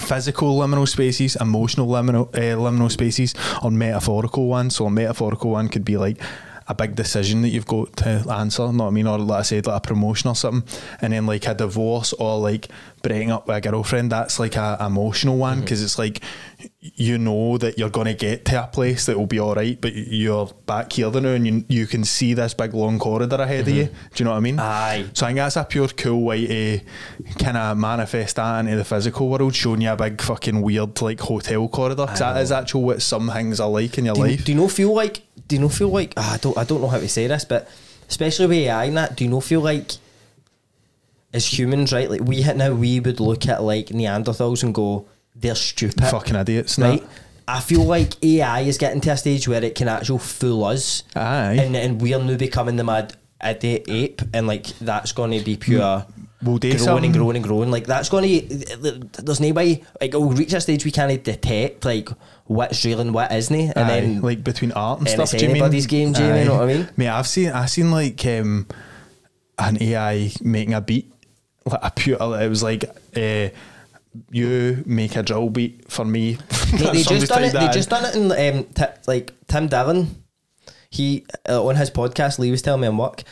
physical liminal spaces, emotional liminal uh, liminal spaces, or metaphorical ones. So a metaphorical one could be like a big decision that you've got to answer, know what I mean? Or like I said, like a promotion or something. And then like a divorce or like breaking up with a girlfriend, that's like a emotional Mm-hmm. one because it's like you know that you're going to get to a place that will be all right, but you're back here now and you, you can see this big long corridor ahead of you. Do you know what I mean? Mm-hmm. Aye. So I think that's a pure cool way to kind of manifest that into the physical world, showing you a big fucking weird like hotel corridor. 'cause that is actually what some things are like in your do you, life. do you not feel like do you not feel like ah, I don't I don't know how to say this, but especially with AI and that, do you not feel like as humans, right? Like we now we would look at like Neanderthals and go, they're stupid. Fucking idiots, right? I feel like AI is getting to a stage where it can actually fool us. Aye. And and we're now becoming the mad idiot ape and like that's gonna be pure We'll do growing and something- growing and growing. Like that's gonna there's no way like we'll reach a stage we can't detect like what's real and what isn't. And Aye, then like between art and and stuff. it's do you mean? anybody's game, Jamie, you know what I mean? Mate, I've seen I've seen like um, an AI making a beat, like a pure. It was like uh, you make a drill beat for me. Mate, they just done it. They that just done it in um, t- like Tim Dillon. He uh, on his podcast, Lee was telling me on work.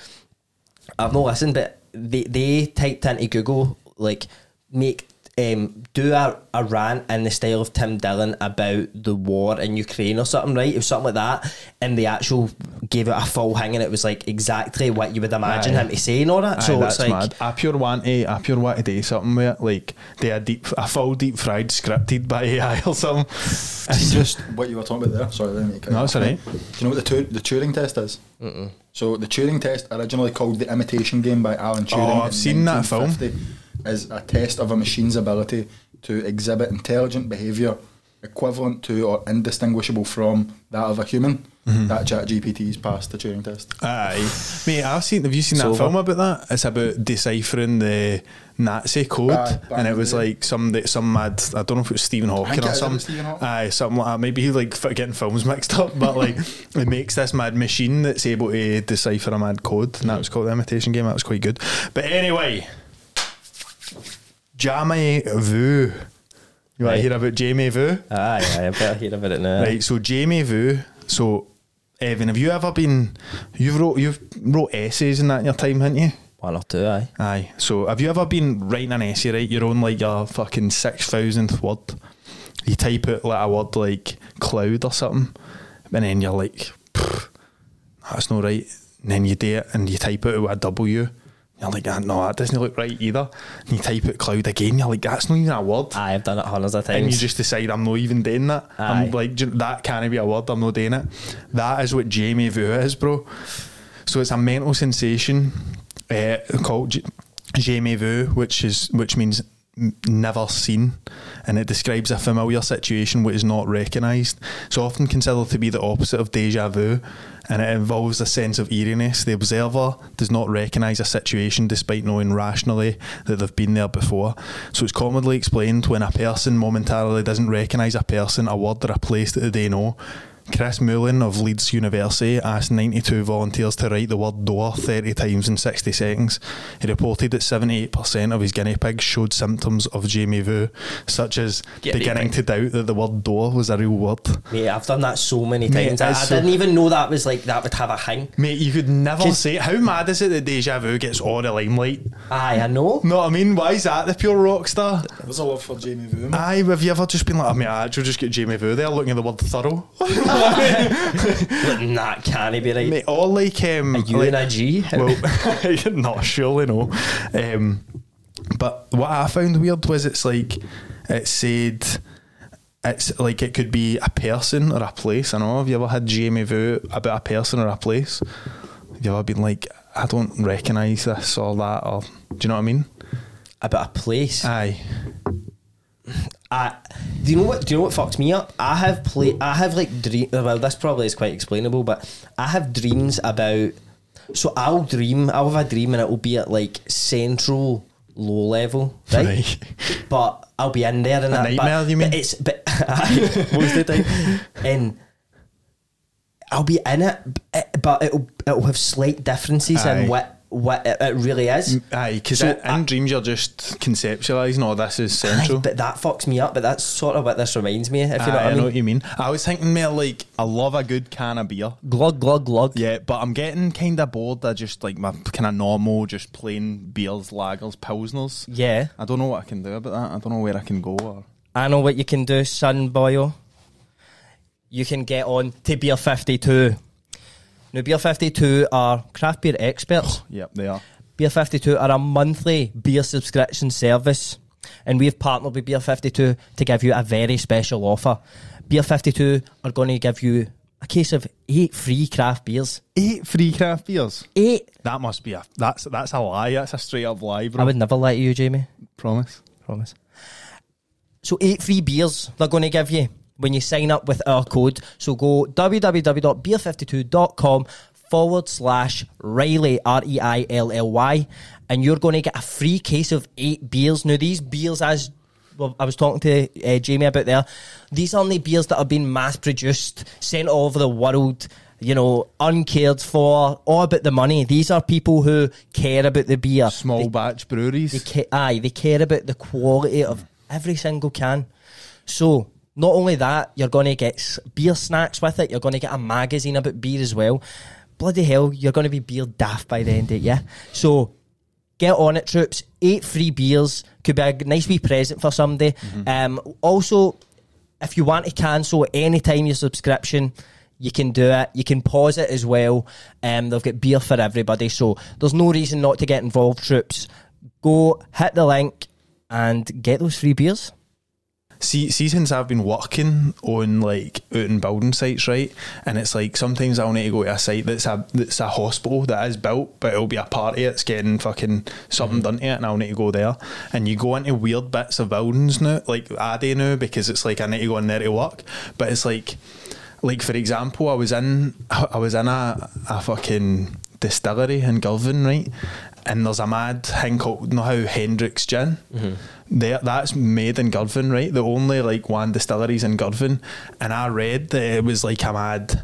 I've not listened, but they they typed into Google like make um do a, a rant in the style of Tim Dillon about the war in Ukraine or something, right? It was something like that, and they actual gave it a full hang, and it was like exactly what you would imagine Aye. him to say and all that. Aye, so that's it's like mad. I pure want to, I pure want to do something with it, like they a deep, a full deep fried scripted by AI or something. It's just what you were talking about there. Sorry, let me No, you it's alright. Do you know what the, tu- the Turing test is? Mm-mm. So the Turing test, originally called the Imitation Game by Alan Turing. Oh, I've in seen that film. 1950, Is a test of a machine's ability to exhibit intelligent behaviour equivalent to or indistinguishable from that of a human. Mm-hmm. That Chat GPT's passed the Turing test. Aye, mate, I've seen. Have you seen that Silver. film about that? It's about deciphering the Nazi code, Aye, back and it was day. like some some mad. I don't know if it was Stephen Hawking or it is, it something. was Stephen Hawking. Aye, something like that. Maybe he like f- getting films mixed up, but like it makes this mad machine that's able to decipher a mad code, and that was called the Imitation Game. That was quite good. But anyway, Jamie Vu. You want Right. to hear about Jamie Vu? aye, aye, I better hear about it now. Right, so Jamie Vu. So, Evan, have you ever been? You've wrote you've wrote essays in that in your time, haven't you? One or two, aye. Aye. So, have you ever been writing an essay, right? You're on like your fucking six thousandth word. You type out like a word like cloud or something, and then you're like, that's not right. And then you do it, and you type it with a W. You're like, ah, no, that doesn't look right either. And you type out cloud again. You're like, that's not even a word Aye, I've done it hundreds of times. and you just decide I'm not even doing that. Aye. I'm like that can't be a word. I'm not doing it. That is what Jamie Vu is, bro. So it's a mental sensation uh, called Jamie Vu, which is which means never seen, and it describes a familiar situation which is not recognised. So often considered to be the opposite of deja vu, and it involves a sense of eeriness. The observer does not recognise a situation despite knowing rationally that they've been there before. So it's commonly explained when a person momentarily doesn't recognise a person, a word, or a place that they know. Chris Moulin of Leeds University asked 92 volunteers to write the word door 30 times in 60 seconds. He reported that 78% of his guinea pigs showed symptoms of Jamie Vu, such as Guinea beginning pig. to doubt that the word door was a real word. Mate, I've done that so many Mate, times. I, I so- didn't even know that was like that would have a hang. Mate, you could never say it. How mad is it that Deja Vu gets all the limelight? Aye, I know. No, I mean, why is that the pure rock star? There's a love for Jamie Vu. man. Aye, have you ever just been like, oh, I mean, I actually just get Jamie Vu there looking at the word thorough? But nah, can he be right? Mate, all like, um, a U like- and a G. well, not surely no. Um, but what I found weird was it's like it said it's like it could be a person or a place. I know. Have you ever had Jamie Vu about a person or a place? Have you ever been like, I don't recognise this or that, or do you know what I mean? about a place. Aye. I, do you know what? Do you know what fucks me up? I have play. I have like dream. Well, this probably is quite explainable, but I have dreams about. So I'll dream. I'll have a dream, and it will be at like central low level, right? Right. But I'll be in there and that. nightmare, but, you mean? But it's but most of the time, and I'll be in it, but it'll it'll have slight differences Aye. in what what it, it really is. Mm, aye, because So, in I- dreams you're just conceptualising. Oh, this is Aye, central. but that fucks me up. But that's sort of what this reminds me. If you know what I mean. know what you mean. I was thinking more like I love a good can of beer. Glug glug glug. Yeah, but I'm getting kind of bored of just like my kind of normal, just plain beers, lagers, pilsners. Yeah. I don't know what I can do about that. I don't know where I can go. Or I know what you can do, son boyo. You can get on to Beer 52. Now, Beer 52 are craft beer experts. yep, they are. Beer 52 are a monthly beer subscription service, and we've partnered with Beer 52 to give you a very special offer. Beer 52 are going to give you a case of eight free craft beers. Eight free craft beers. Eight! That must be a that's that's a lie. That's a straight up lie, bro. I would never lie to you, Jamie. promise. Promise. So eight free beers they're going to give you when you sign up with our code. So go www.beer52.com forward slash Reilly R E I L L Y, and you're going to get a free case of eight beers. Now these beers, as well, I was talking to uh, Jamie about there, these aren't the beers that have been mass produced, sent all over the world. You know, uncared for, all about the money. These are people who care about the beer. Small They- batch breweries. they ca- aye, they care about the quality of every single can. So, not only that, you're going to get beer snacks with it. You're going to get a magazine about beer as well. Bloody hell, you're going to be beer daft by the end of it, yeah? So, get on it, troops. Eight free beers could be a nice wee present for somebody. Um, also, if you want to cancel any time your subscription, you can do it. You can pause it as well. Um, they've got beer for everybody, so there's no reason not to get involved, troops. Go hit the link and get those free beers. See, see, since I've been working on like out in building sites, right, and it's like sometimes I'll need to go to a site that's a that's a hospital that is built, but it'll be a party that's getting fucking something mm-hmm. done to it, and I'll need to go there. And you go into weird bits of buildings now, like I do now, because it's like I need to go in there to work, but it's like, like for example, I was in I was in a a fucking distillery in Girvan, right, and there's a mad thing called, you know how Hendrick's gin. Mm-hmm. There, that's made in Girvan, right? The only like one distilleries in Girvan, and I read that it was like a mad.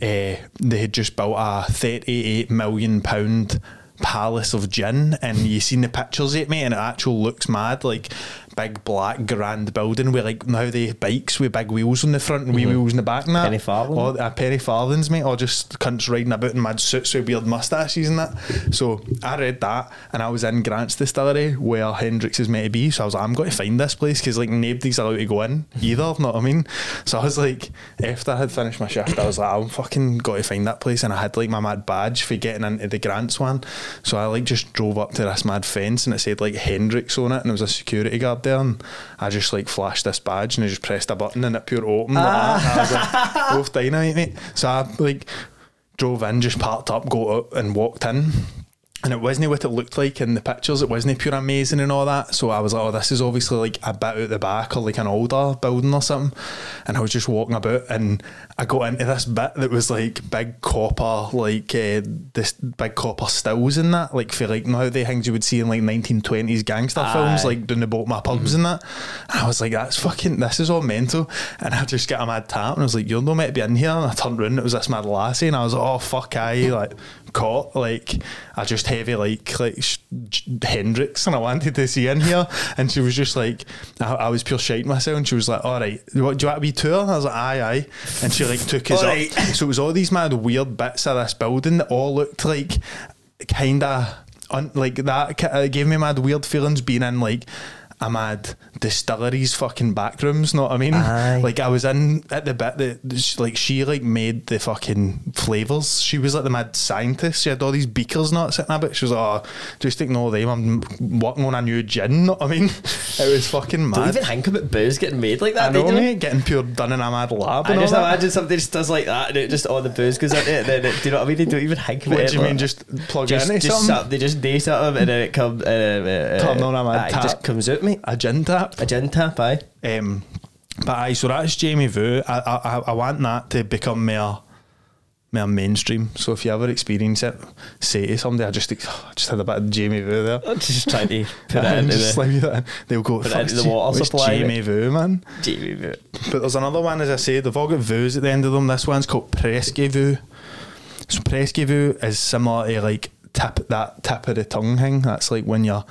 Uh, they had just built a thirty-eight million pound palace of gin, and you seen the pictures of it, mate, and it actually looks mad, like big black grand building with like now they bikes with big wheels on the front and wee wheels in the back, and that. Penny farthing. Or uh, penny farthings, mate, or just cunts riding about in mad suits with weird mustaches and that. So I read that, and I was in Grant's distillery where Hendrick's is meant to be. So I was like, I'm going to find this place because like nobody's allowed to go in either. Know what I mean? So I was like, after I had finished my shift, I was like, I'm fucking got to find that place, and I had like my mad badge for getting into the Grants one. So I like just drove up to this mad fence, and it said like Hendrick's on it, and there was a security guard there, and I just like flashed this badge, and I just pressed a button, and it pure opened. like that. And I was like, ah. both dynamite, mate. So I like drove in, just parked up, got out, and walked in. And it wasn't what it looked like in the pictures. It wasn't pure amazing and all that. So I was like, oh, this is obviously like a bit out the back or like an older building or something. And I was just walking about and I got into this bit that was like big copper, like uh, this big copper stills in that, like for like now the things you would see in like 1920s gangster films, like down the bottom of pubs and that. And I was like, that's fucking, this is all mental. And I just get a mad tap and I was like, you're not meant to be in here. And I turned around, it was this mad lassie, and I was like, oh fuck, I like caught like I just heavy like like sh- Hendrick's, and I wanted to see in here, and she was just like, I, I was pure shite myself, and she was like, all right, what, do you want to be tour? And I was like, aye, aye, and she like took us All up. right. So it was all these mad weird bits of this building that all looked like kind of un- like that. ki- uh, gave me mad weird feelings being in like. A mad distilleries fucking back rooms, know what I mean? Aye. Like I was in at the bit that like she like made the fucking flavors. She was like the mad scientist. She had all these beakers not sitting about. She was like, oh, just ignore them. I'm working on a new gin. Know what I mean? It was fucking mad. Don't even think about booze getting made like I that, know, do you? mate, getting pure done in a mad lab. I just imagine somebody just does like that and it just all the booze goes into it. And then it, do you know what I mean? They don't even think about What it. do you like- mean? Just plug just, into just something? some- they just do something and then it comes. Uh, uh, Come on, I'm a it just comes out, mate. A gin tap. A gin tap, aye. Um, but aye, so that's Jamie Vu. I, I I- want that to become more more mainstream. So if you ever experience it, say to somebody, I just I just had a bit of Jamie Vu there. I'm just trying to put it into just the leave that in. They'll go put it into the water what's supply, Jamie. Vu, man. Jamie Vu. But there's another one, as I say, they've all got Vus at the end of them. This one's called Presque Vu. So Presque Vu is similar to like tip that tip of the tongue thing. That's like when you're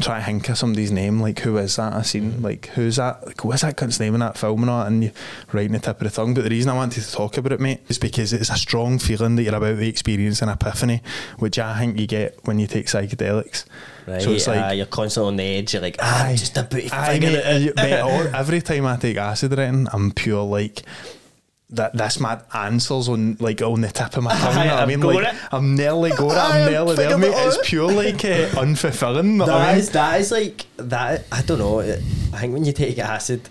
trying to think of somebody's name. Like who is that? I seen like who's that? Like, what's that cunt's name in that film and all? And you writing the tip of the tongue. But the reason I wanted to talk about it, mate, is because it's a strong feeling that you're about to experience an epiphany, which I think you get when you take psychedelics. Right, So it's like uh, you're constantly on the edge. You're like, ah, I'm just about to Aye, mate, it and you- out. mate, every time I take acid writing, I'm pure like that. That's my answers on like on the tip of my tongue. Aye, you know what I mean, like it. I'm nearly going, it. I'm nearly there, mate. it. It's pure like uh, unfulfilling. know what I That mean? is that is like that. I don't know. I think when you take acid,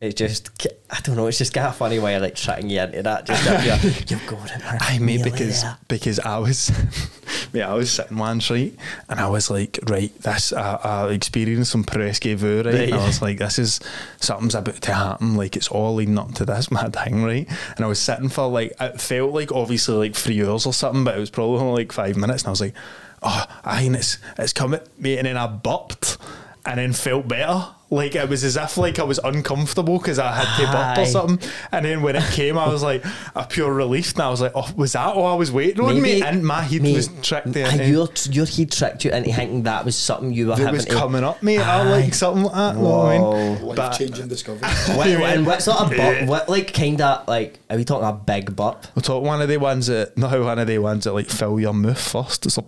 it just I don't know. It's just got a funny way of like tricking you into that. Just that you're, you've got it. man. Aye, mate, Nearly because there. because I was, mate, I was sitting once right, and I was like, right, this I, I experienced some presque vu, right? Right. And I was like, this is something's about to happen. Like it's all leading up to this mad thing, right? And I was sitting for like it felt like obviously like three hours or something, but it was probably only like five minutes, and I was like, oh, and it's it's coming, mate, and then I burped, and then felt better. Like it was as if like I was uncomfortable because I had to burp Aye. or something. And then when it came, I was like a pure relief. And I was like, oh, was that all I was waiting on? Maybe- me? And my head mate, was tricked there. into. Your your head tricked you into thinking that was something you were It having was to. coming up, mate. I Aye. like something like that. know what I mean? Life But- changing discovery. What, and what sort of burp? What like kind of like? Are we talking a big burp? We'll talk one of the ones that, not one of the ones that like fill your mouth first. It's a.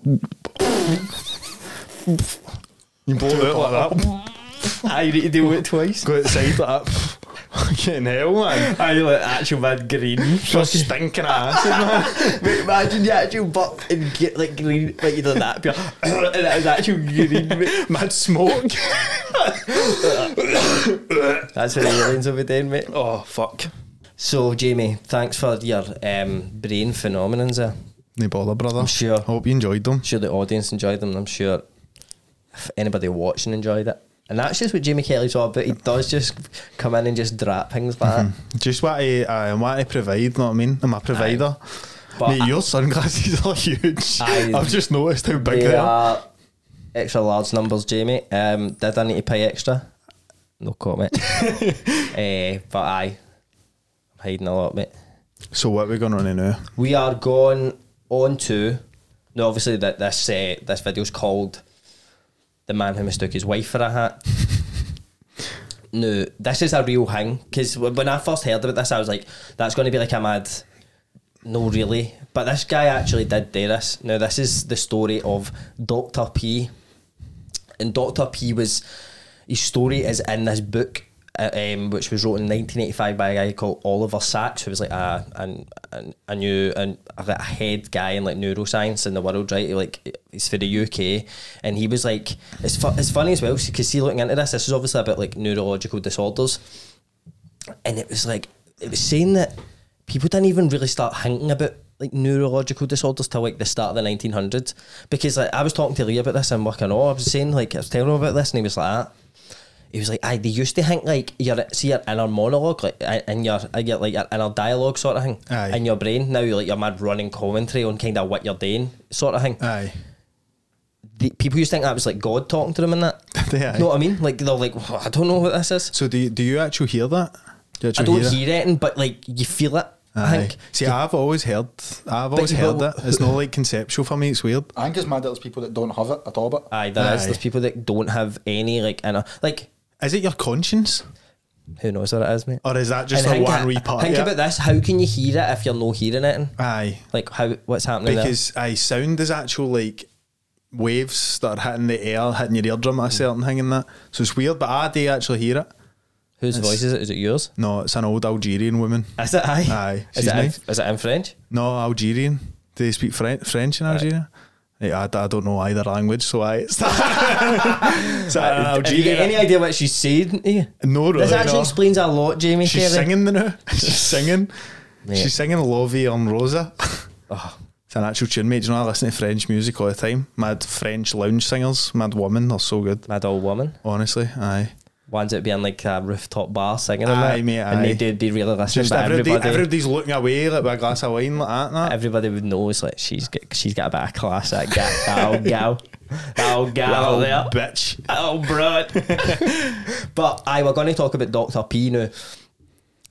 You blow it out like that. I need to do it twice. Go outside like that. Fucking hell, man. I like actual mad green. Just stinking acid, man. Mate, imagine you actual burp and get like green, like you done that, pure, and it was actual green. mate. Mad smoke. That's what the aliens will be doing, mate. oh, fuck. So, Jamie, thanks for your um, brain phenomenons there. No bother, brother. I'm sure. Hope you enjoyed them. I'm sure the audience enjoyed them. I'm sure if anybody watching enjoyed it. And that's just what Jamie Kelly's all about. He does just come in and just drop things like that. Just what I, I want to provide, you know what I mean? I'm a provider. But Mate, I- your sunglasses are huge. Aye. I've just noticed how big They they are. extra large numbers, Jamie. Um, did I need to pay extra? No comment. uh, but I, I'm hiding a lot, mate. So what are we going on now? We are going on to. No, obviously that this uh, this video's called "The Man Who Mistook His Wife for a Hat." no, this is a real thing because when I first heard about this, I was like, "That's going to be like a mad." No, really, but this guy actually did do this. Now, this is the story of Doctor P, and Doctor P was his story is in this book. Um, which was wrote in 1985 by a guy called Oliver Sacks, who was like a a, a, new and a head guy in like neuroscience in the world, right? Like he's for the UK, and he was like, it's fu- it's funny as well because see, looking into this, this is obviously about like neurological disorders, and it was like it was saying that people didn't even really start thinking about like neurological disorders till like the start of the 1900s because like I was talking to Lee about this and working on I was saying like I was telling him about this and he was like that he was like aye they used to think like your see your inner monologue like uh, in your uh, your like your inner dialogue sort of thing Aye. in your brain now you're like your mad running commentary on kind of what you're doing sort of thing Aye. the, people used to think that was like God talking to them and that Yeah. You know what I mean like they're like "Oh, I don't know what this is So do you, do you actually hear that? Do you I don't hear it? hear anything but like you feel it I think See, I've always heard, I've always heard will- it. It's not like conceptual for me. It's weird. I think it's mad that there's people that don't have it at all, but Aye, there is. Aye. There's people that don't have any like inner like Is it your conscience, who knows what it is, mate. or is that just And a one wee part? think of it? about this: how can you hear it if you're not hearing it? Aye, Like how what's happening because aye, sound is actual like waves that are hitting the air, hitting your eardrum at a hmm. certain thing and that. So it's weird, but I do actually hear it. Whose it's- voice is it? Is it yours? No, it's an old Algerian woman. Is it? Aye. Aye, Is she's it, in, is it in French? No, Algerian. Do they speak French, French in Algeria? Yeah, I, I don't know either language, so I. It's so, uh, Have you got any idea what she's saying? to you? No, really. This actually no. explains a lot, Jamie. She's singing the now. She's singing. Mate. She's singing La Vie en Rose. Oh, It's an actual tune, mate. Do you know I listen to French music all the time? Mad French lounge singers, mad woman, they're so good. mad old woman. Honestly, aye. Ones that be in like a rooftop bar singing and Aye, that. mate, And aye. they do be really listening, Just but everybody, everybody, everybody's looking away like with a glass of wine like that. that. everybody would know it's like she's got, she's got a bit of class. That gal, that old gal, that old gal there. Bitch. Oh, bro. but I we're going to talk about Dr. P now.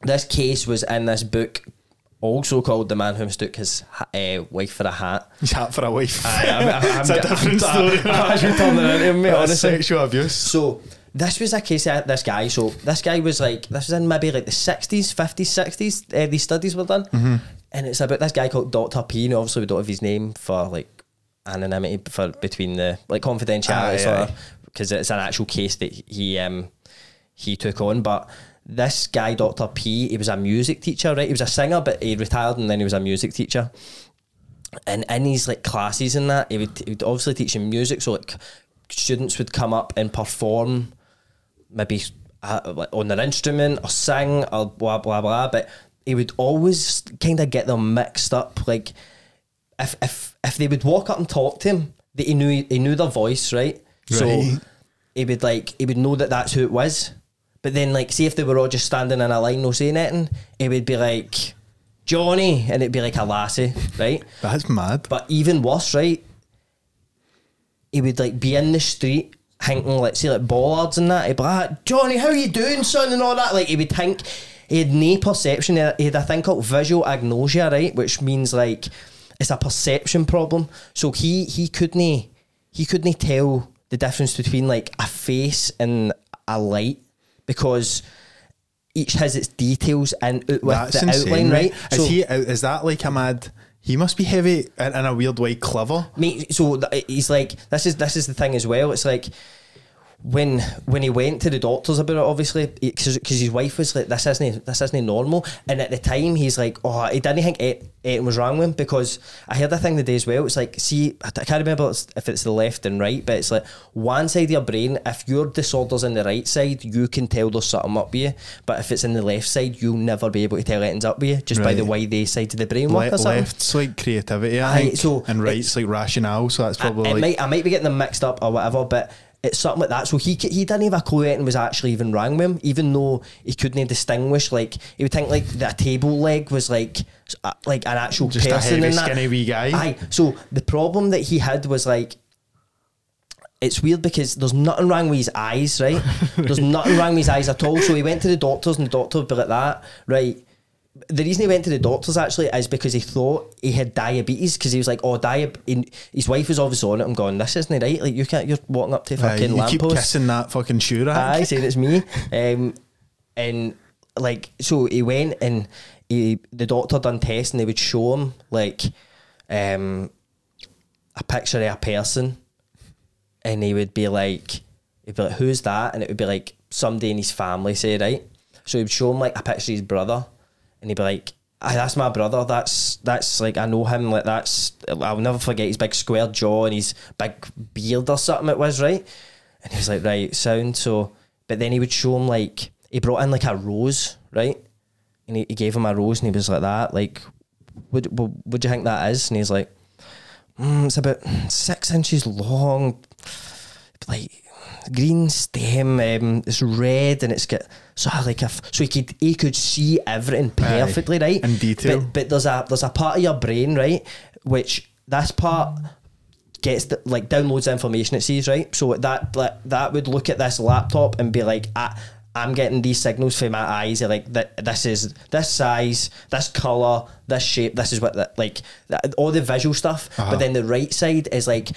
This case was in this book also called the man who mistook his uh, wife for a hat. He's hat for a wife. I'm, I'm, I'm, it's a different story. I'm actually turning it into him, mate, That's honestly. sexual abuse. So this was a case of this guy. So this guy was like, this was in maybe like the sixties, fifties, sixties. Uh, these studies were done, and it's about this guy called Doctor P. And obviously, we don't have his name for like anonymity for between the like confidentiality, Aye, of, because it's an actual case that he um he took on, but. This guy, Dr. P, he was a music teacher, right? He was a singer, but he retired and then he was a music teacher and in his like classes and that, he would, he would obviously teach him music. So like students would come up and perform, maybe uh, on their instrument or sing or blah blah blah. But he would always kind of get them mixed up. Like if if if they would walk up and talk to him, that he knew he knew their voice, right? So he would like he would know that that's who it was. But then like see if they were all just standing in a line, no saying anything, he would be like. Johnny, and it'd be like a lassie, right? That's mad. But even worse, right? He would like be in the street thinking, let's say, like bollards and that. He'd be like, Johnny, how you doing, son? And all that. Like, he would think, he had no perception. He had, a thing called visual agnosia, right? Which means like, it's a perception problem. So he, he couldn't, he couldn't tell the difference between like a face and a light because each has its details and out uh, with That's the insane, outline, right? Is So- he? Is that like a mad? He must be heavy in, in a weird way, clever. Mate, so th- he's like, this is this is the thing as well. It's like when when he went to the doctors about it, obviously, because his wife was like, this isn't this isn't normal. And at the time, he's like, oh, he didn't think it, anything was wrong with him because I heard a thing the day as well. It's like, see, I can't remember if it's the left and right, but it's like one side of your brain. If your disorder's in the right side, you can tell there's something up with you. But if it's in the left side, you'll never be able to tell anything's up with you just by the way the sides of the brain work Le- or something. left's like creativity, I Aye, think, so and right's like rationale. So that's probably I, like might, I might be getting them mixed up or whatever, but it's something like that. So he he didn't have a clue anything was actually even wrong with him, even though he couldn't distinguish. Like he would think like that table leg was like uh, like an actual Just a person heavy, in that. skinny wee guy. Aye. So the problem that he had was like. It's weird because there's nothing wrong with his eyes, right? There's nothing wrong with his eyes at all. So he went to the doctors, and the doctor would be like that, right? The reason he went to the doctors actually is because he thought he had diabetes because he was like, oh, diabetes. His wife was obviously on it. I'm going, this isn't right. Like you can't. You're walking up to fucking you keep kissing that fucking shoe rack. I saying it's me. Um, and like, so he went and he, the doctor done tests and they would show him like um, a picture of a person and he would be like, he'd be like, who's that? And it would be like somebody in his family, say, right? So he'd show him like a picture of his brother and he'd be like, Aye, that's my brother. That's that's like I know him. Like that's I'll never forget his big square jaw and his big beard or something. It was right, and he was like, right, sound. So, but then he would show him like he brought in like a rose, right, and he, he gave him a rose, and he was like that, like, would what do you think that is? And he's like, mm, it's about six inches long, like green stem. Um, it's red and it's got so like a f- so he could he could see everything perfectly, right? in detail. But, but there's a there's a part of your brain, right, which this part gets the, like downloads information it sees, right? So that like, that would look at this laptop and be like, I, I'm getting these signals from my eyes. Like that, this is this size, this color, this shape. This is what that like that, all the visual stuff. But then the right side is like.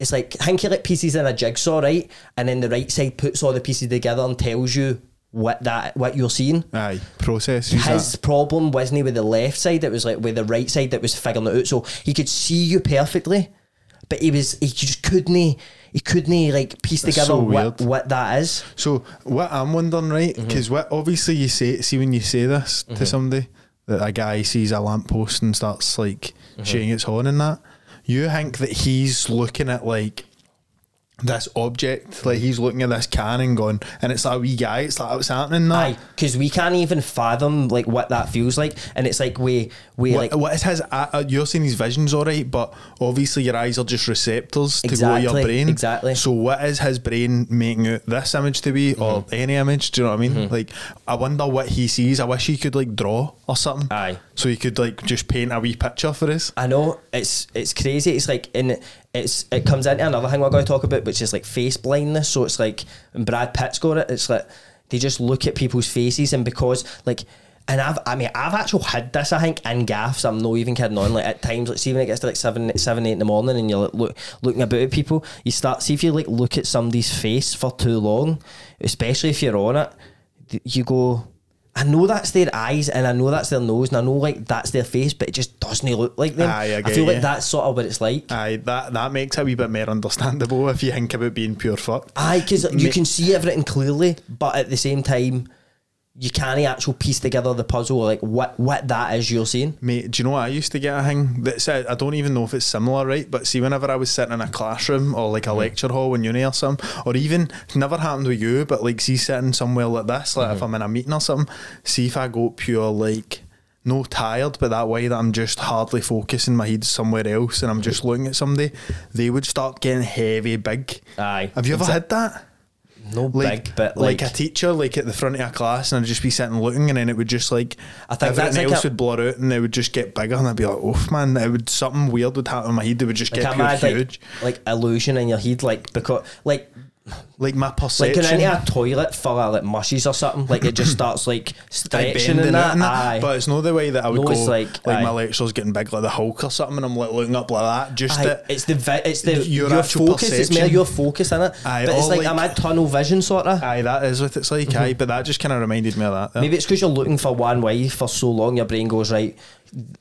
It's like think of like pieces in a jigsaw, right? And then the right side puts all the pieces together and tells you what that what you're seeing Aye, process. his that. problem wasn't with the left side; it was like with the right side that was figuring it out. So he could see you perfectly, but he was he just couldn't he couldn't like piece That's together so what, what that is. So what I'm wondering, right? Mm-hmm. Because what obviously you say, see when you say this to somebody that a guy sees a lamppost and starts like Mm-hmm. shaking its horn and that, you think that he's looking at like this object, like he's looking at this can and going, and it's like a wee guy. It's like what's happening now. Aye, because we can't even fathom like what that feels like, and it's like we we What, like what is his? Uh, uh, you're seeing his visions, all right, but obviously your eyes are just receptors to go to your brain. exactly. So what is his brain making out this image to be, or Mm-hmm. any image? Do you know what I mean? Like, I wonder what he sees. I wish he could like draw or something. Aye. So he could like just paint a wee picture for us. I know it's it's crazy. It's like in it's it comes into another thing we're going to talk about, which is like face blindness. So it's like Brad Pitt's got it. It's like they just look at people's faces, and because like And I've, I mean, I've actually had this. I think in gaffs. I'm not even kidding on. Like at times, like see when it gets to like seven, seven, eight in the morning, and you're like, look, looking about at people. You start see if you like look at somebody's face for too long, especially if you're on it. You go. I know that's their eyes, and I know that's their nose, and I know like that's their face, but it just doesn't look like them. Aye, I I feel you. like that's sort of what it's like. Aye, that that makes it a wee bit more understandable if you think about being pure fucked. Aye, because you can see everything clearly, but at the same time, you can't actually piece together the puzzle like what what that is you're seeing. Mate, do you know what I used to get a thing that said I don't even know if it's similar, right? But see, whenever I was sitting in a classroom or like a mm. lecture hall in uni or something, or even never happened with you, but like see sitting somewhere like this, like if mm-hmm. I'm in a meeting or something, see if I go pure like no tired, but that way that I'm just hardly focusing my head somewhere else and I'm just mm-hmm. looking at somebody, they would start getting heavy big. Aye. Have you ever had that? No like, big, but like, like, a teacher, like at the front of a class, and I'd just be sitting looking, and then it would just like I think everything that's like else a- would blur out, and it would just get bigger, and I'd be like, "Oof, man!" It would something weird would happen in my head. It would just like get mad like, huge. like illusion in your head, like because like Like, my perception. like perception, into a toilet full of like mushies or something, like it just starts like stretching and that. and Aye. But it's not the way that I would No, go. Like, like- my aye. lecture's getting big, like the Hulk or something, and I'm like looking up like that. Just that it's the vi- it's the Your your, focus. It's more your focus in it. Aye, but it's like, like- I'm at tunnel vision sort of. Aye, that is what it's like. Aye, mm-hmm. but that just kind of reminded me of that. there. Maybe it's because you're looking for one way for so long, your brain goes right,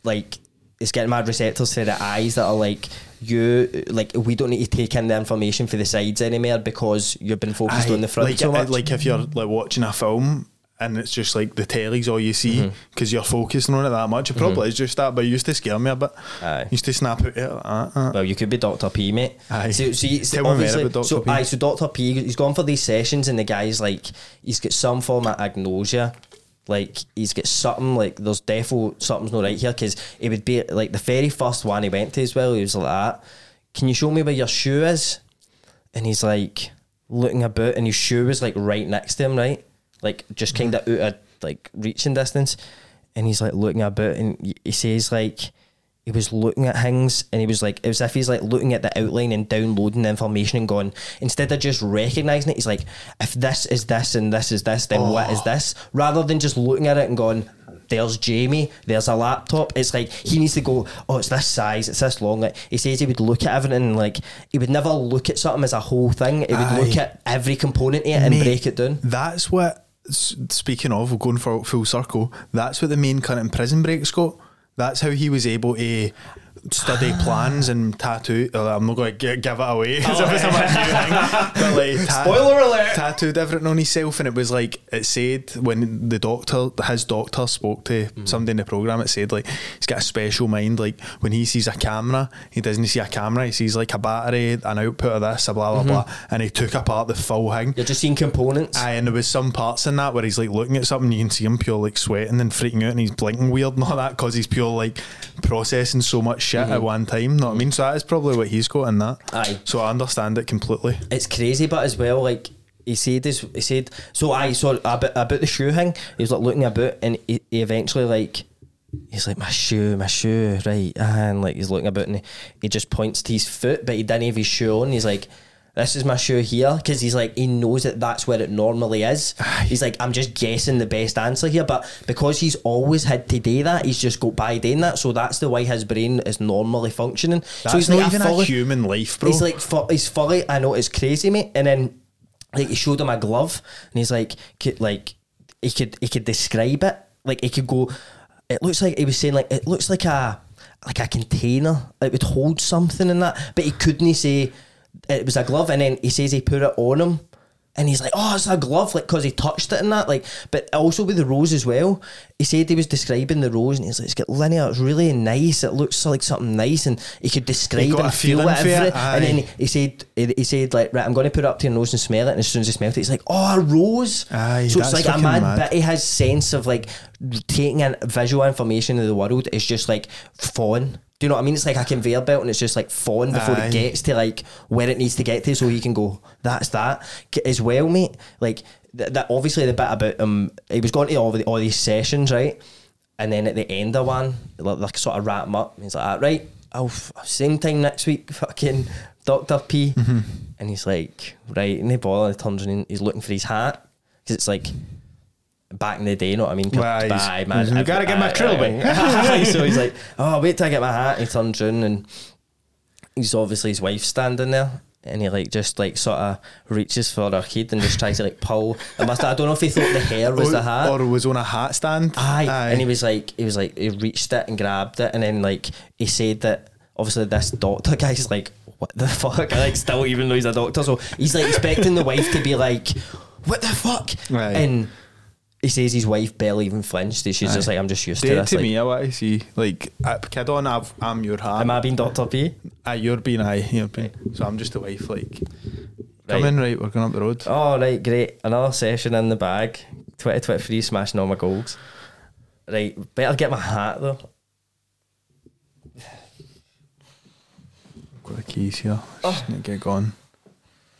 like it's getting mad receptors to the eyes that are like you, like we don't need to take in the information for the sides anymore because you've been focused Aye, on the front like, so uh, much. like if you're like watching a film and it's just like the telly's all you see Mm-hmm. because you're focusing on it that much. It probably is just that, but it used to scare me a bit. Aye. Used to snap out that. uh. well, you could be Doctor P, mate. Aye. So, so, so Tell me obviously, about Dr. so P. aye, so Doctor P, he's gone for these sessions, and the guy's like, he's got some form of agnosia. Like he's got something like there's defo something's not right here because it would be like the very first one he went to as well. He was like that. Can you show me where your shoe is? And he's like looking about, and his shoe was like right next to him, right? Like just kind of out of like reaching distance. And he's like looking about, and he- he says like he was looking at things, and he was like it was as if he's like looking at the outline and downloading the information and going instead of just recognizing it, he's like if this is this and this is this, then what is oh. this? Rather than just looking at it and going. There's Jamie. There's a laptop. It's like he needs to go. Oh, it's this size. It's this long. Like he says, he would look at everything. And like he would never look at something as a whole thing. He would look at every component of it and break it down. That's what. Speaking of going for full circle, that's what the main cunt in Prison Break's got. That's how he was able to study plans and tattoo. uh, I'm not going to give it away as if it's a bad thing, but like ta- Spoiler alert. tattooed everything on himself, and it was like it said when the doctor, his doctor, spoke to somebody in the program. It said like he's got a special mind. Like when he sees a camera, he doesn't see a camera. He sees like a battery, an output of this, a blah blah blah, and he took apart the full thing. You're just seeing components. Aye, and there was some parts in that where he's like looking at something, you can see him pure like sweating and freaking out, and he's blinking weird and all that because he's pure like processing so much shit at one time. Know what I mean? So that is probably what he's got in that. Aye. So I understand it completely. it's crazy, but as well, like he said, this, he said. So I saw about about the shoe thing. He was like looking about, and he, he eventually like. He's like my shoe, my shoe, right? And like he's looking about, and he, he just points to his foot, but he didn't have his shoe on. He's like, "This is my shoe here," because he's like he knows that that's where it normally is. He's like, "I'm just guessing the best answer here," but because he's always had to do that, he's just got by doing that. So that's the way his brain is normally functioning. That's so he's not like even a fully- human life, bro. He's like, fu- he's fully. I know it's crazy, mate. And then, like, he showed him a glove, and he's like, could, like, he could, he could describe it. Like, he could go. It looks like he was saying, like, it looks like a, like a container. It would hold something in that, but he couldn't say it was a glove. And then he says he put it on him. And he's like, oh, it's a glove, like, because he touched it and that. Like, but also with the rose as well. He said he was describing the rose and he's like, it's got linear, it's really nice. It looks like something nice. And he could describe and feel it. for it, and then he said, he he said, like, right, I'm going to put it up to your nose and smell it. And as soon as he smelled it, he's like, oh, a rose. Aye, so it's like a mad, mad. of his sense of like taking in visual information of the world is just like fun. Do you know what I mean? It's like a conveyor belt and it's just like fun before Aye. it gets to like where it needs to get to so he can go, that's that. As well, mate, like th- that obviously the bit about um he was going to all, the, all these sessions, right? And then at the end of one, like, like sort of wrap him up. He's like, "Ah, right, I'll f- same time next week, fucking Dr. P. And he's like, right, and the he turns around, he's looking for his hat. Because it's like, back in the day, you know what I mean? Well, Aye, man. "We gotta get my Aye, trilby." aye. Aye, so he's like, oh, wait till I get my hat. He turns round and he's obviously his wife standing there. And he like just like sort of reaches for her kid and just tries to like pull. I must. I don't know if he thought the hair was the hat. or was on a hat stand. Aye. And he was like, he was like, he reached it and grabbed it, and then like he said that obviously this doctor guy's like, what the fuck? I like still even though he's a doctor, so he's like expecting the wife to be like, what the fuck? Right. And he says his wife barely even flinched. She's just like, I'm just used Do to it this. to like, me, I want to see. Like, kid on, I've, I'm your hat. Am I being Doctor P? Aye, you're being aye, you're being. So I'm just the wife, like. Right. Come in, right, we're going up the road. Oh right, great. Another session in the bag. 2023 smashing all my goals. Right, better get my hat though. Got the keys here. Oh. Just need to get going.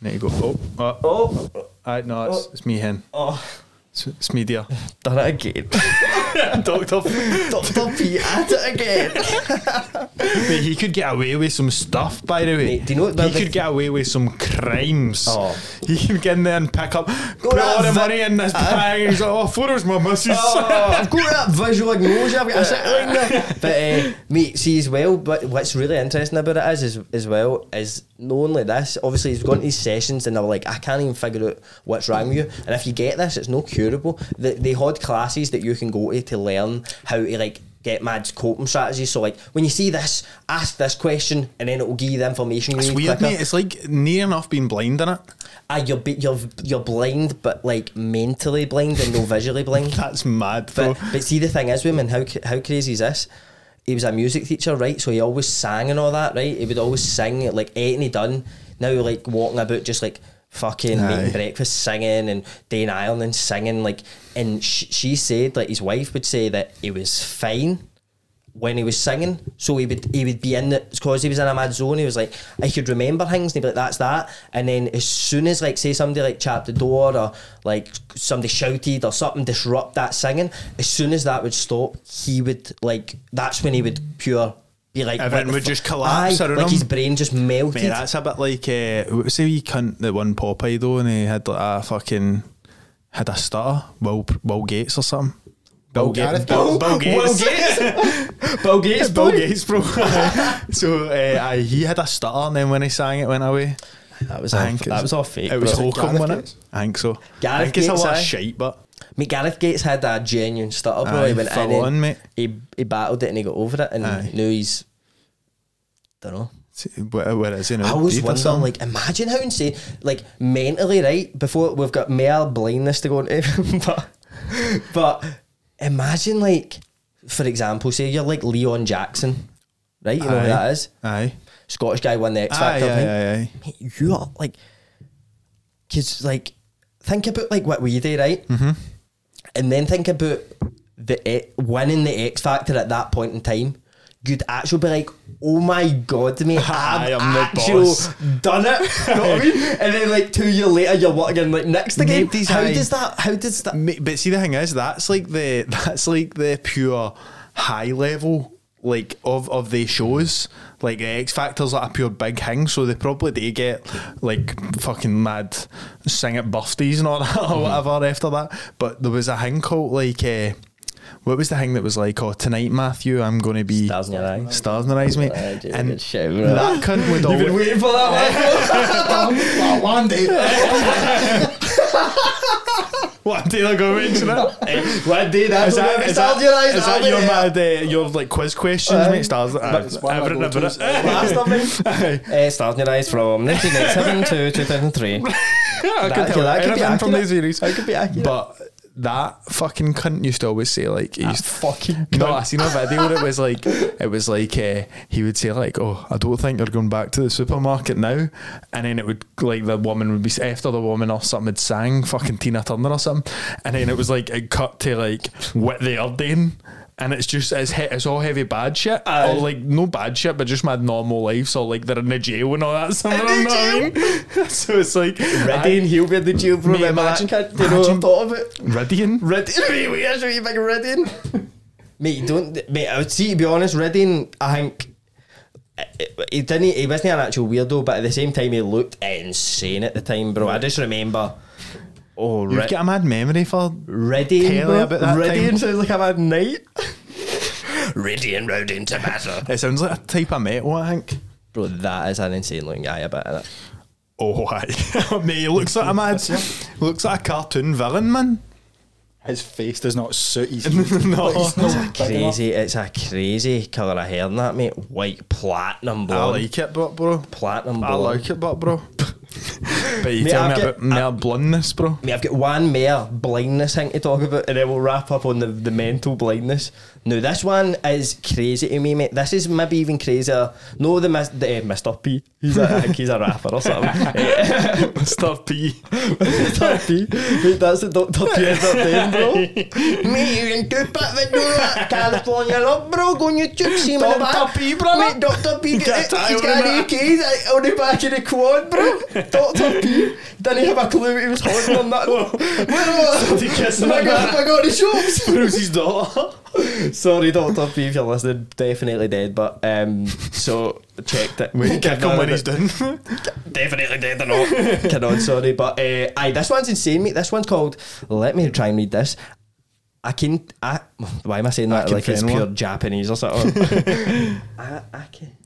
Need to go. Oh, oh. Oh, Aye, no, it's, oh. it's me, hen. oh, It's, it's me, dear. done it again. Doctor. Doctor P at it again. Mate, he could get away with some stuff, by the way. Mate, do you know what he the- could get away with some crimes. Oh. He can get in there and pick up, put all the that money in this bag. and He's like, oh, photos my missus. Oh, I've got that visual agnosia. I've got a shit line there. But uh, mate, see as well. But what's really interesting about it is, is as well is not only this. Obviously, he's gone to these sessions and they're like, I can't even figure out what's wrong with you. And if you get this, it's no curable. They, they had classes that you can go to to learn how to like get mad coping strategies. So like when you see this, ask this question, and then it will give you the information you It's need. weird, quicker. mate. It's like near enough being blind in it. Ah, you're be- you're you're blind, but like mentally blind and no visually blind. That's mad. But, but see, the thing is, women, how how crazy is this? He was a music teacher, right? So he always sang and all that, right? He would always sing like anything he done. Now like walking about just like fucking Aye. making breakfast, singing and doing Ireland singing like. And sh- she said like his wife would say that he was fine when he was singing. So he would he would be in it because he was in a mad zone. He was like, I could remember things, and he'd be like, "That's that." And then as soon as like say somebody like chapped the door or like somebody shouted or something disrupt that singing, as soon as that would stop, he would like that's when he would pure. Be like Everything would fu- just collapse Aye, around like him. his brain just melted. Mate, that's a bit like uh, what was the wee cunt that won Popeye though, and he had like a fucking had a stutter, Will Will Gates or something. Bill, Ga- Gareth Bill, Bill Gates. Bill Gates, Bill boy. Gates, bro. so uh, aye, he had a stutter, and then when he sang it, went away. That was I all, that was all fake. It was bro. Holcomb, wasn't it? I think so. Gareth I think it's Gates, a lot of shite, but Mate, Gareth Gates had a genuine stutter, bro. Aye, he went in and on, mate. He, he battled it and he got over it, and Aye. now he's. Don't know. where, where is he now? I always Deep or wonder, something? like, imagine how insane, like, mentally, right? Before we've got mere blindness to go into, but, but imagine, like, for example, say you're like Leon Jackson, right? You know who that is? Aye. Scottish guy won the X Factor. aye, thing. aye, aye. You are like, because like, think about like what we do, right? Mm-hmm. And then think about the E- winning the X Factor at that point in time. You'd actually be like, oh my god, mate, I've I'm actually done it. You know what I mean? And then like two years later, you're what again? Like next again. Nobody's How aye. does that? How does that? But see, the thing is, that's like the that's like the pure high level like of of the shows. Like X Factor's like a pure big thing, so they probably do get like fucking mad sing at birthdays and all that or whatever after that. But there was a thing called like uh, what was the thing that was like, oh tonight Matthew, I'm going to be Stars in your eyes. stars in their eyes, mate. Aye, dude, and good bro. that cunt would always waiting for that Well, one day. What did I go mention it? one. One day that's Is that, is that, your eyes. is that your mad, uh, your like quiz questions, Aye. mate? Stars, uh, It's one of my everything about go-tos. it. Last of. Uh, Stars in Your Eyes from 1997 to 2003. I That- could okay, tell that could be anything from accurate. the series. That could be accurate. But that fucking cunt used to always say like he's fucking no. I seen a video where it was like it was like uh, he would say like, "Oh, I don't think you're going back to the supermarket now," and then it would like the woman would be after the woman or something had sang fucking Tina Turner or something, and then it was like it cut to like what they are doing. And it's just it's, he- it's all heavy bad shit, Aye. or like no bad shit, but just mad normal life. So like they're in the jail and all that stuff. you know what I mean? so it's like Ready and he'll be in the jail, bro. Mate, imagine, can't, you know what I'm imagine- talking about? Ridian. Redding, mate, we are you big Redding. mate, don't, mate. I would see to be honest, Redding. I think eh, he didn't. He wasn't an actual weirdo, but at the same time, he looked insane at the time, bro. I just remember Oh, You've Ri- got a mad memory for Ready Tell me about that Ready time. sounds like a mad night. Ready and rode into battle. It sounds like a type of metal, I think. Bro, that is an insane looking guy, I bet. innit? Oh, aye. Mate, he looks like a mad. looks like a cartoon villain, man. His face does not suit his. No. it's he's not big. Crazy, it's a crazy colour of hair in that, mate. White platinum I blonde. like it, but bro. Platinum I blonde. like it, but bro. but you Mate, tell I've me got- about mere blindness, bro. Mate, I've got one more blindness thing to talk about, and then we'll wrap up on the, the mental blindness. Now, this one is crazy to me, mate. This is maybe even crazier. No, the, mis- the uh, Mr. P. He's a, I think he's a rapper or something. Eh, Mr. P. Mr. P. Mate, that's the Dr. P doing, bro. Mate, you can do bit video that California love, bro. Go on YouTube, see him in the back. Dr. P, brother. Mate, Dr. P. Get a He's got an. AK on the back of the quad, bro. Dr. P. Didn't have a clue what he was holding on that. Where he kissing Am I got, the shops? His daughter? Sorry, Dr. P, if you're listening, definitely dead, but um, so checked it. We kick him when he's done. Definitely dead or not. Can on, sorry, but uh, aye, this one's insane, mate. This one's called. Let me try and read this. I can. I, why am I saying that can like it's Fenwa. pure Japanese or something? I, I can.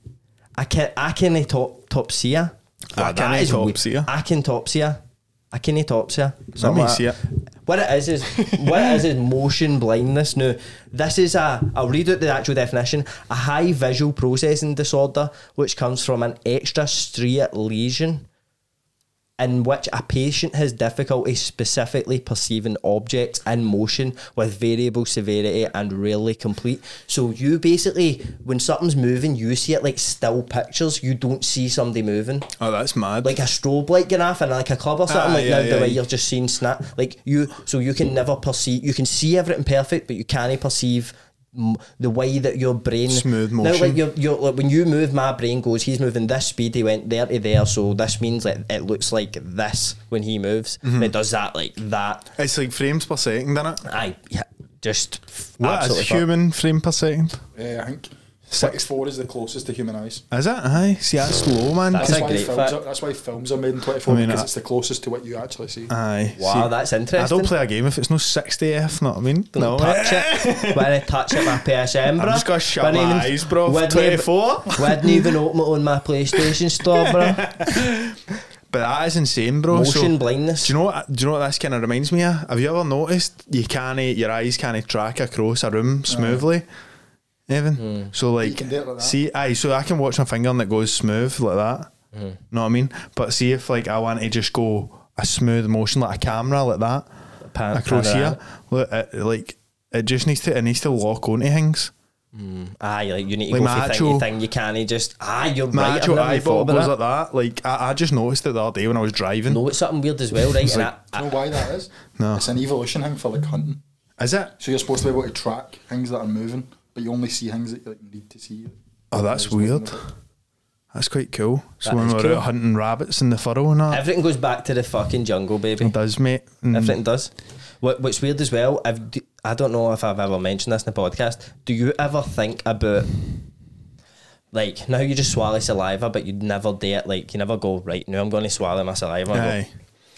I can. I can top topsia. Akinetopsia? Akinetopsia. Akinetopsia. Let Something me like see that. it. What it is is what it is is motion blindness. Now, this is a. I'll read out the actual definition: a high visual processing disorder, which comes from an extra striate lesion, in which a patient has difficulty specifically perceiving objects in motion with variable severity and rarely complete. So you basically, when something's moving, you see it like still pictures. You don't see somebody moving Oh, that's mad. like a strobe light off in like a club or something Aye, like now aye, the way you're just seeing snap like you so you can never perceive you can see everything perfect but you can't perceive the way that your brain Smooth now like motion. you're, you're like when you move my brain goes he's moving this speed he went there to there so this means like it looks like this when he moves Mm-hmm. it does that like that it's like frames per second, isn't it? I yeah, just What is absolutely fucked. human frame per second? Yeah, I think six four is the closest to human eyes. Is it? Aye. See, that's slow, man. That's That's, a why great films fact. are, that's why films are made in twenty four I mean, because I- it's the closest to what you actually see. Aye. wow see, that's interesting. I don't play a game if it's no 60F, know what I mean? Don't eh? touch it. when I touch it, my PSM, bro. I'm just gonna shut Wouldn't my even- eyes, bro. wouldn't even- 24. Wouldn't even open it on my PlayStation store, bro. But that is insane, bro. Motion so, blindness. Do you know what? Do you know what this kind of reminds me of? Have you ever noticed you can't your eyes can't track across a room smoothly? Evan, hmm. so like, can do it like see, aye, so I can watch my finger and it goes smooth like that. Hmm. Know what I mean? But see if like I want to just go a smooth motion like a camera like that Pan- across panorama. here, look, it, like it just needs to it needs to lock onto things. Hmm. Aye, like you need to Like go my for actual- thing, thing. You can't just. Aye, you're My right. I've actual never even eyeball thought about goes that. like that. Like I, I just noticed it the other day when I was driving. No, it's something weird as well, right? And I, Do you know why that is? No. It's an evolution thing for like hunting. Is it? So you're supposed to be able to track things that are moving, but you only see things that you like, need to see. Oh, that's weird. That's quite cool. So That when is we're cool. out hunting rabbits in the furrow and that, everything goes back to the fucking jungle, baby. it does, mate. Mm. Everything does. What, what's weird as well, I've, d- I don't know if I've ever mentioned this in the podcast. Do you ever think about, like, now you just swallow saliva, but you'd never do it, like, you never go, right, now I'm going to swallow my saliva. and go, Aye.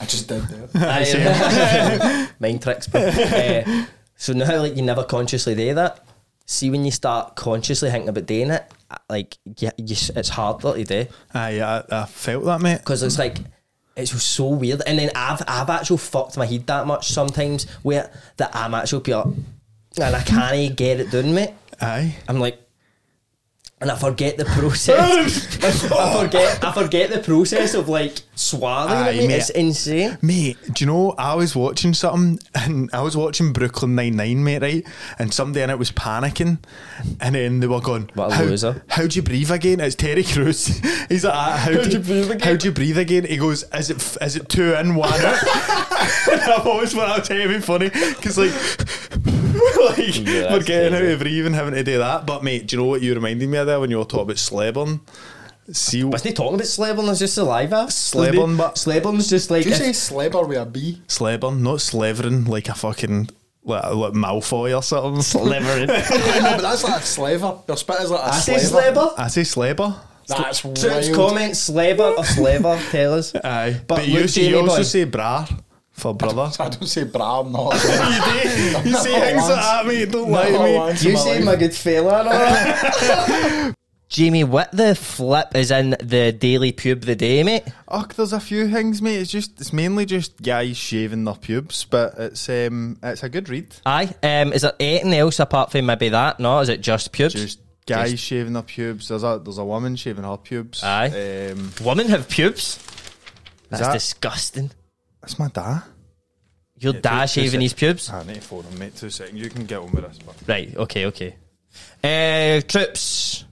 I just did that. Aye. Mind tricks, bro. Uh, so now, like, you never consciously do that. See, when you start consciously thinking about doing it, like, you, you, it's harder to do Aye, I, I felt that, mate. because it's like it's so weird. And then I've I've actually fucked my head that much sometimes where that I'm actually pure and I can't get it done, mate. Aye. I'm like. And I forget the process. I forget. I forget the process of like swallowing Aye, it. Mate. It's insane. Mate, do you know, I was watching something and I was watching Brooklyn Nine-Nine, mate, right? And somebody in it was panicking and then they were going, What a how, loser." How'd you breathe again? It's Terry Crews. He's like, ah, how do you breathe again? How'd you breathe again? He goes, is it, is it two in, one out? I've always thought that was heavy funny because like, like Yeah, we're that's getting out crazy. of breathing, having to do that. But mate, do you know what you reminded me of there when you were talking about Sleburn? Seal. Wasn't he talking about Sleburn as just saliva? Sleburn, but- Sleburns just like Do you if- say slebber with a B? Sleburn, not slevering like a fucking like, like Malfoy or something. Slivering. no, but that's like a slaver. Your spit is like a I say slaver. Sleber. I say Sleber. That's So it's wild. comment Sleber or Slever. Tell us. Aye, But but, you, look, see, you Jamie also boy. say bra for brother. I don't say bra, I'm not. you say things like that, mate. Don't lie to me. You my say life. my good fella and all that. Jamie, what the flip is in the daily pube of the day, mate? Oh, there's a few things, mate. It's just it's mainly just guys shaving their pubes, but it's um it's a good read. Aye. Um, is there anything else apart from maybe that? No, is it just pubes? Just guys shaving their pubes. There's a there's a woman shaving her pubes. Aye. Um, Women have pubes. That's that- disgusting. That's my dad. Your Yeah, dad two- two shaving his pubes? I need to phone him, mate. Two seconds. You can get on with this. But. Right, okay, okay. Uh, Troops.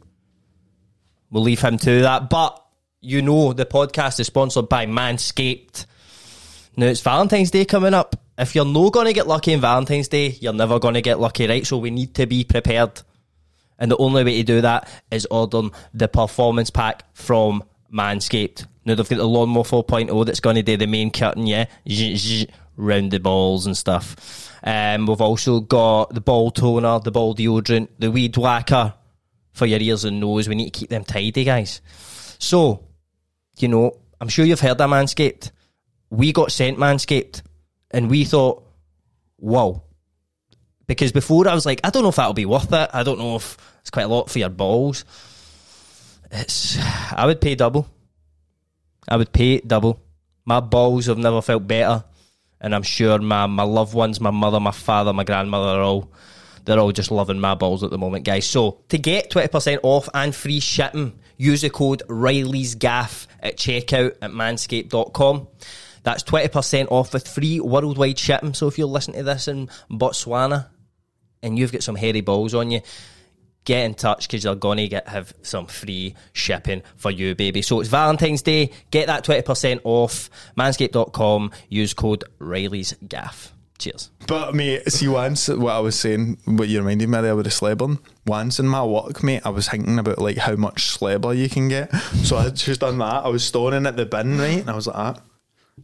We'll leave him to that. But you know the podcast is sponsored by Manscaped. Now it's Valentine's Day coming up. If you're no gonna get lucky on Valentine's Day, you're never gonna get lucky, right? So we need to be prepared. And the only way to do that is ordering the performance pack from Manscaped. Now they've got the Lawnmower 4.0 that's going to do the main cutting, yeah, Zzz, zzz, round the balls and stuff. Um, we've also got the ball toner, the ball deodorant, the weed whacker for your ears and nose. We need to keep them tidy, guys. So, you know, I'm sure you've heard of Manscaped. We got sent Manscaped, and we thought, whoa. Because before I was like, I don't know if that'll be worth it. I don't know if it's quite a lot for your balls. It's, I would pay double. I would pay it double. My balls have never felt better, and I'm sure my my loved ones, my mother, my father, my grandmother, are all they're all just loving my balls at the moment, guys. So to get twenty percent off and free shipping, use the code Reilly's Gaff at checkout at manscaped.com. That's twenty percent off with free worldwide shipping. So if you're listening to this in Botswana and you've got some hairy balls on you, get in touch because you're going to get have some free shipping for you, baby. So it's Valentine's Day. Get that 20% off. Manscaped.com. Use code Reilly's Gaff. Cheers. But mate, see once what I was saying, what you reminded me there with the slebbing. Once in my work, mate, I was thinking about like how much slebber you can get. So I just done that. I was stoning at the bin, right, and I was like that.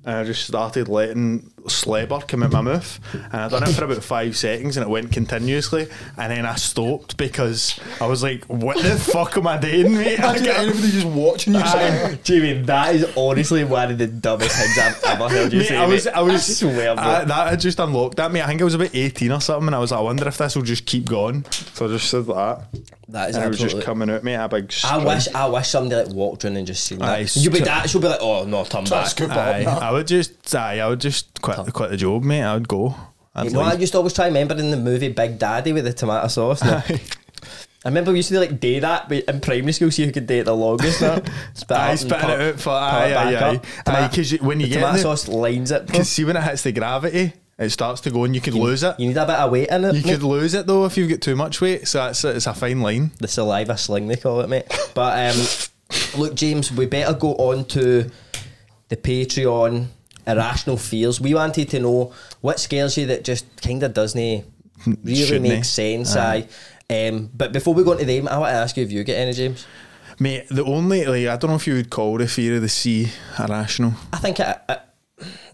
And I just started letting slebber come out my mouth. And I done it for about five seconds and it went continuously. And then I stopped because I was like, what the fuck am I doing, mate? I Imagine can't- anybody just watching you. saying, Jamie, that is honestly one of the dumbest things I've ever heard you Mate, I was, I was, swear. I, that had just unlocked at me. I think I was about 18 or something, and I was like, I wonder if this will just keep going. So I just said that. That is and it was just coming out, mate, a big I wish I wish somebody like walked in and just seen Aye, that. You'd be scoop- that. She'll be like, oh no, turn Try to back. scoop up. I would just, aye, I would just quit, quit the job, mate. I would go. I'd You know, I leave. used to always try and remember in the movie Big Daddy with the tomato sauce. no? I remember we used to like day that but in primary school, see who could day it the longest. No? Spit Aye, up and spitting pull- it out for pull aye, it back aye, aye. up. Aye, Toma- because when you the get tomato in sauce lines it. bro. because see when it hits the gravity, it starts to go and you could lose it. You need a bit of weight in it. You mate. could lose it though if you've got too much weight. So it's it's a fine line. the saliva sling they call it, mate. But um, look, James, we better go on to the Patreon irrational fears. We wanted to know what scares you that just kind of doesn't really Shouldn't make sense. Aye. Aye. Um, but before we go into them, I want to ask you if you get any, James. Mate, the only like I don't know if you would call the fear of the sea irrational I think it, it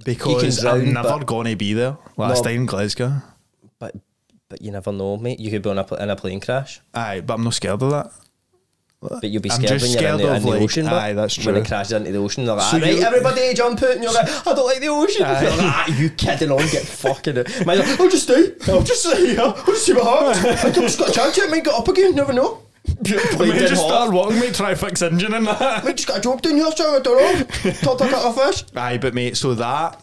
because drown, I'm never going to be there. Last No. time in Glasgow. but but you never know, mate. You could be on a, in a plane crash, Aye, but I'm not scared of that. But you'll be scared when you're in the, of, in the like- ocean. aye, that's true. When it crashes into the ocean, they're like, So "Ah, right, everybody jump out, and you're like, I don't like the ocean. Aye. Like, ah, you kidding on? Get fucking it. Mine's like, I'll just stay. I'll just stay here. I'll just see what happens. I've just got a chance. It might get up again. Never know. Plane Mate, just start walking, mate. Try fix engine and that. Mate, just got a job down here, so I don't know. Talk to a fish. Aye, but mate, so that,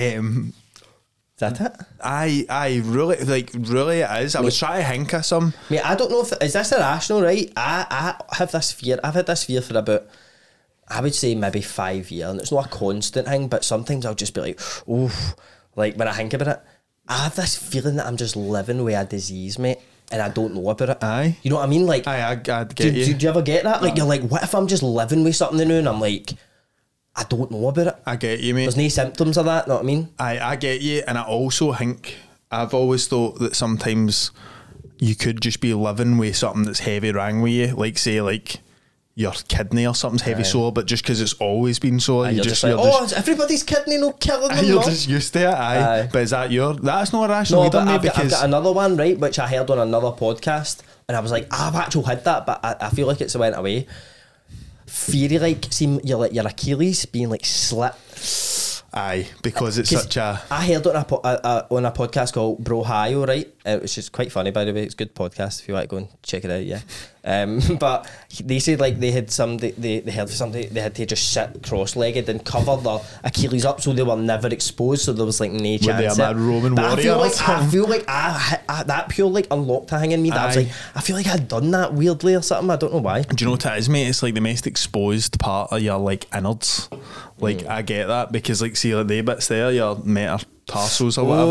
um, that it? I, I really like, really it is. I was trying to of some. Mate, I don't know if is this irrational, right? I, I have this fear. I've had this fear for about, I would say maybe five years, and it's not a constant thing. But sometimes I'll just be like, oof, like when I think about it, I have this feeling that I'm just living with a disease, mate, and I don't know about it. Aye. you know what I mean? Like, Aye, I, I'd get do, you. do, do you ever get that? Like, you're like, what if I'm just living with something new, and I'm like, I don't know about it. I get you, mate. There's no symptoms of that. Know what I mean? I, I get you, and I also think I've always thought that sometimes you could just be living with something that's heavy wrong with you, like say like your kidney or something's heavy sore, but just because it's always been sore, you just, just, like, oh, just everybody's kidney no killing them. you're no?" just used to it, aye. Aye. But is that your? That's not rational. No, either, but I've got, I've got another one, right, which I heard on another podcast, and I was like, ah, I've actually had that, but I, I feel like it's went away. Feary, like, see your like your Achilles being like slit Aye, because it's such a. I heard it on a, po- uh, uh, on a podcast called Bro Hio, right? Uh, which is quite funny, by the way. It's a good podcast if you like, go and check it out, yeah. Um, but they said like they had some, they, they, heard somebody, they had to just sit cross legged and cover their Achilles up so they were never exposed, so there was like no chance. Were they a mad Roman but I warrior feel or like, I feel like I, I, that pure like unlocked a thing in me that I was like, I feel like I'd done that weirdly or something. I don't know why. Do you know what it is, mate? It's like the most exposed part of your like innards. Like Mm. I get that because like see like the bits there, your metatarsals or whatever,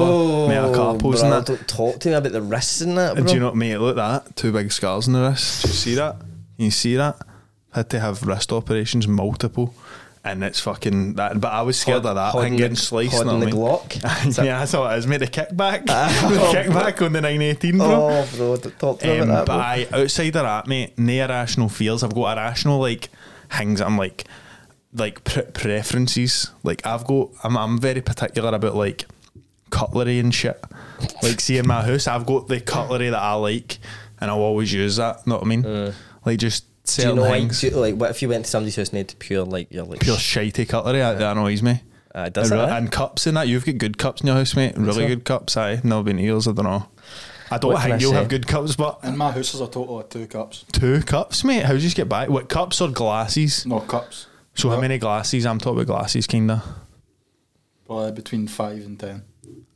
metacarpals and bro, that. Don't talk to me about the wrists and that, bro. Do you not know, mate? Look at that, two big scars on the wrist. Do you see that? You see that? Had to have wrist operations, multiple, and it's fucking that. But I was scared of that. And getting the- sliced. I the mean? Glock? Yeah, that's what it is, mate. The kickback, the kickback on the nine eighteen, bro. Oh, bro, talk to me Um, about but that, bro. I, outside of that, mate, no irrational fears. I've got irrational like things. that I'm like, like pre- preferences. Like I've got, I'm, I'm very particular about like cutlery and shit. Like, see in my house, I've got the cutlery that I like, and I'll always use that. Know what I mean? Like just Do you certain know, like, do you- like, what if you went to somebody's house and they had pure, like, you're like, Pure shitey cutlery that, that annoys me. Uh, it does and, that, eh? and cups in that. You've got good cups in your house, mate. Really so? good cups. Aye, never been to yours. I don't know. I don't What think you'll have good cups, but In my house, there's a total of two cups. Two cups, mate. How did you get by? What cups or glasses? No cups. So how many glasses? I'm talking about glasses, kinda. Probably between five and ten.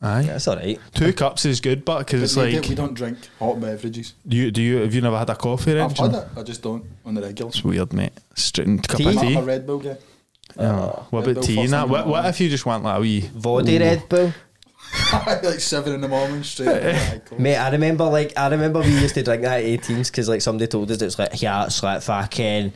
Aye. yeah, it's all right. Two cups is good, but because it's like don't, we don't drink hot beverages. do you do you have you never had a coffee? I've Red? had it. I just don't on the regular. It's weird, mate. Straight in cup Tea? of I'm tea. a Red Bull guy. Yeah. Oh, what Red about Bull tea first and that? What, what if you just want like a wee? Vody Red Bull. like seven in the morning straight. Aye. Mate, I remember like I remember we used to drink that at 18s because like somebody told us it's like yeah it's like fucking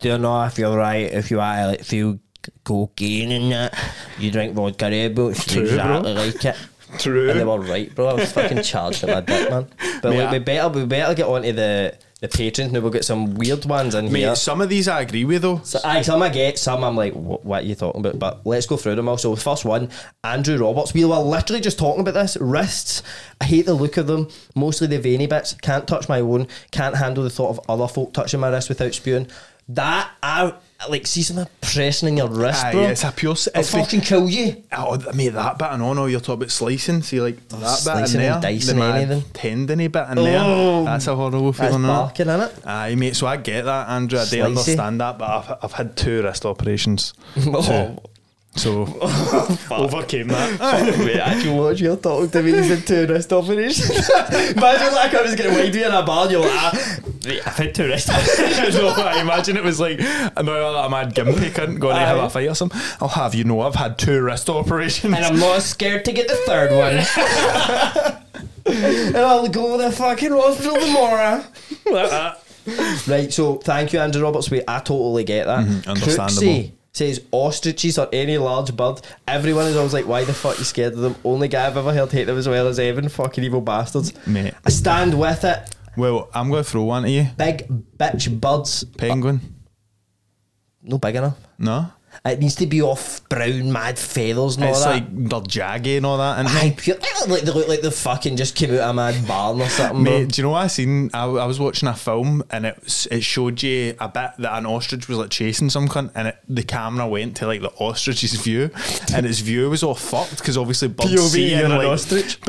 do you know if you're right if you to like feel cocaine and that you drink vodka Red Bull it's True, exactly bro. like it True. and they were right bro I was fucking charged at my dick man but Mate, like, we better we better get onto the the patrons now we'll get some weird ones in Mate, here some of these I agree with though. So, aye, some I get, some I'm like, what, what are you talking about? But let's go through them all. So, first one, Andrew Roberts. We were literally just talking about this. Wrists, I hate the look of them, mostly the veiny bits. Can't touch my own, can't handle the thought of other folk touching my wrist without spewing. That, I like, see something pressing in your ah, wrist, Aye, bro. it's a pure. It'll It's fucking kill you. Ah, oh, mate, that bit. I know. No, you're talking about slicing. See, like that bit in slicing there, and dicing the anything. tendony bit in Oh, there. That's a horrible That's feeling. innit? barking, innit? Aye, mate. So I get that, Andrew. I do understand that, but I've, I've had two wrist operations. Oh. Two. So overcame that. Wait, actually, what you're talking to me is a two wrist operation. Imagine like I was getting wide in a bar and you're like, ah, I've had two wrist no, I imagine it was like I'm a gimpy cunt going to have a fight or something. I'll have you know I've had two wrist operations. and I'm not scared to get the third one. and I'll go to the fucking hospital tomorrow. right, so thank you, Andrew Roberts. Wait, I totally get that. Mhm, understandable. Crooksy says ostriches or any large bird. Everyone is always like, why the fuck you scared of them? Only guy I've ever heard hate them as well as Evan. Fucking evil bastards. Mate. I stand with it. Well, I'm going to throw one to you. Big bitch birds. Penguin. No big enough. No, It needs to be off brown mad feathers and all it's that. like they're jaggy and all that. And Aye, pure, look like they look like they fucking just came out of a mad barn or something. Mate, do you know what I seen? I, I was watching a film and it was- it showed you a bit that an ostrich was like chasing some cunt, and it, the camera went to like the ostrich's view, and its view was all fucked because obviously birds POV, see you're and, an like, ostrich.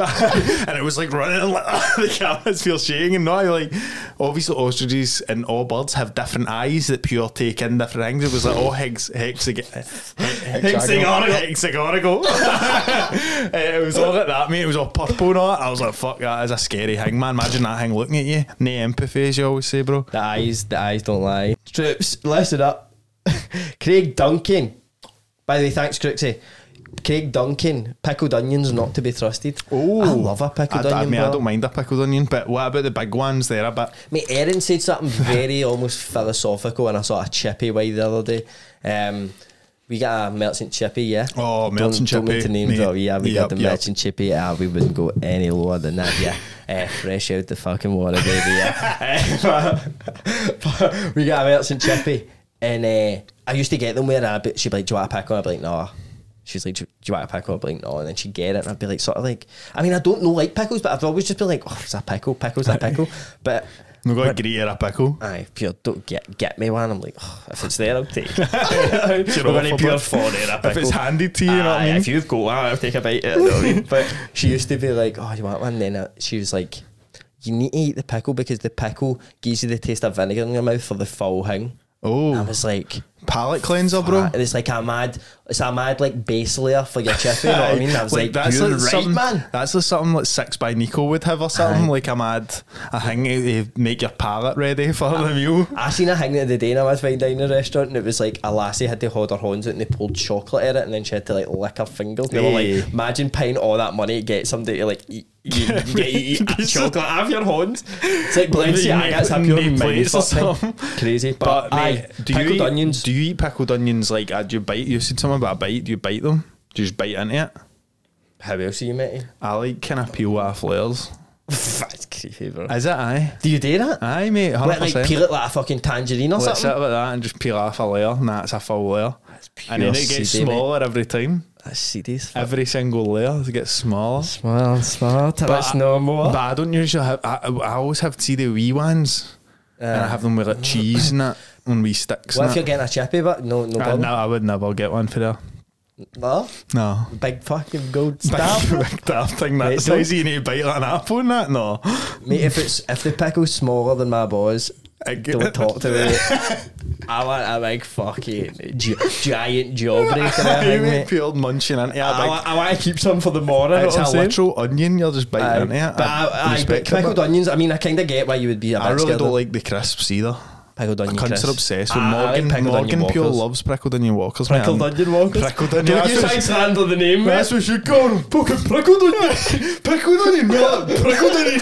and it was like running and like the cameras feel shaking and now like obviously ostriches and all birds have different eyes that pure take in different things. It was like oh hex hexag- hexagonal hexagonal. it was all like that, mate. It was all purple and all that. I was like, fuck, that is a scary thing, man. Imagine that thing looking at you. No empathy, as you always say, bro. The eyes, the eyes don't lie. Troops, listen up. Craig Duncan. By the way, thanks, Crooksy. Craig Duncan, pickled onions not to be trusted. Oh, I love a pickled I, I, onion. mean, I don't mind a pickled onion, but what about the big ones? They're a bit. Mate, Erin said something very almost philosophical, and I saw a chippy way the other day. Um, we got a merchant chippy, yeah. Oh, merchant don't, Don't chippy, to name mate. drop, yeah. We Yep, got the yep. merchant chippy. Ah, we wouldn't go any lower than that, yeah. Uh, fresh out the fucking water, baby. Yeah. Uh, we got a merchant chippy, and uh, I used to get them where I'd be, she'd be like, "Do you want a pickle?" I'd be like, "No." She's like, do you want a pickle? I'd be like, no. And then she'd get it, and I'd be like, sort of like, I mean, I don't know like pickles, but I'd always just be like, oh, it's a pickle, pickle's a pickle. But No got to grate a pickle. Aye, pure. Don't get get me one. I'm like, "Oh, if it's there, I'll take. it. We're gonna pure bud. for there. If it's handed to you, you know what I mean? If you've got one, I'll take a bite. You know what I mean? But she used to be like, "Oh, you want one?" Then uh, she was like, "You need to eat the pickle because the pickle gives you the taste of vinegar in your mouth for the full thing." Oh. I was like, palate cleanser, bro. "Ah," it's like a mad, it's a mad like base layer for your chip. You know what I mean? I was like, that's like right, something, man." That's like something like Six by Nico would have or something. Aye. Like a mad, a thing to make your palate ready for the meal. I seen a thing the other day in a fine dining restaurant and it was like a lassie had to hold her horns out and they pulled chocolate at it and then she had to like lick her fingers. They were like, imagine paying all that money to get somebody to like eat, you, you get to eat chocolate out of your hands. It's like Balenciaga, it's pure Made mind plates or fuck thing. something. Crazy. But, But aye, do pickled you eat, onions. Do you eat pickled onions like uh, do you bite? You said something about a bite. Do you bite them? Do you just bite into it? How else are you, matey? I like kind of peel off layers. That's creepy, bro. Is it? Aye, Do you do that? aye, mate. Like, Hundred like peel it like a fucking tangerine or Let's sit something? like that and just peel off a layer. and That's a full layer. And then it gets mate. smaller every time. That's seedy. Every single layer it gets smaller. Smart, smaller. That's. But I don't usually have. I, I always have see the wee ones, and I have them with like cheese and that on wee sticks. What if you're getting a chippy, but no, no Uh, problem? no, I would never get one for that. No? No. Big fucking gold Big, star. big daft thing that Mate, size you need to bite like an apple and that. No. Mate, if it's if the pickle's smaller than my balls, I don't talk to me. I want a big fucking gi- giant jawbreaker. I You think, mate mate. peeled munching into a I, big. wa- I want to keep some for the morning. it's a saying? literal onion. You're just biting Aye, into it. but I, I, but respect it, pickled onions. I mean, I kind of get why you would be a bit I really don't of like the crisps either. Pickled onion. Cunts crisps. are obsessed with I- I like Morgan. Morgan Pure walkers. loves pickled onion walkers. Pickled man. onion walkers. Pickled onion. Don't you that's try what- and handle the name, mate. That's what you call them. Fucking pickled onion. pickled onion. man. Pickled onion.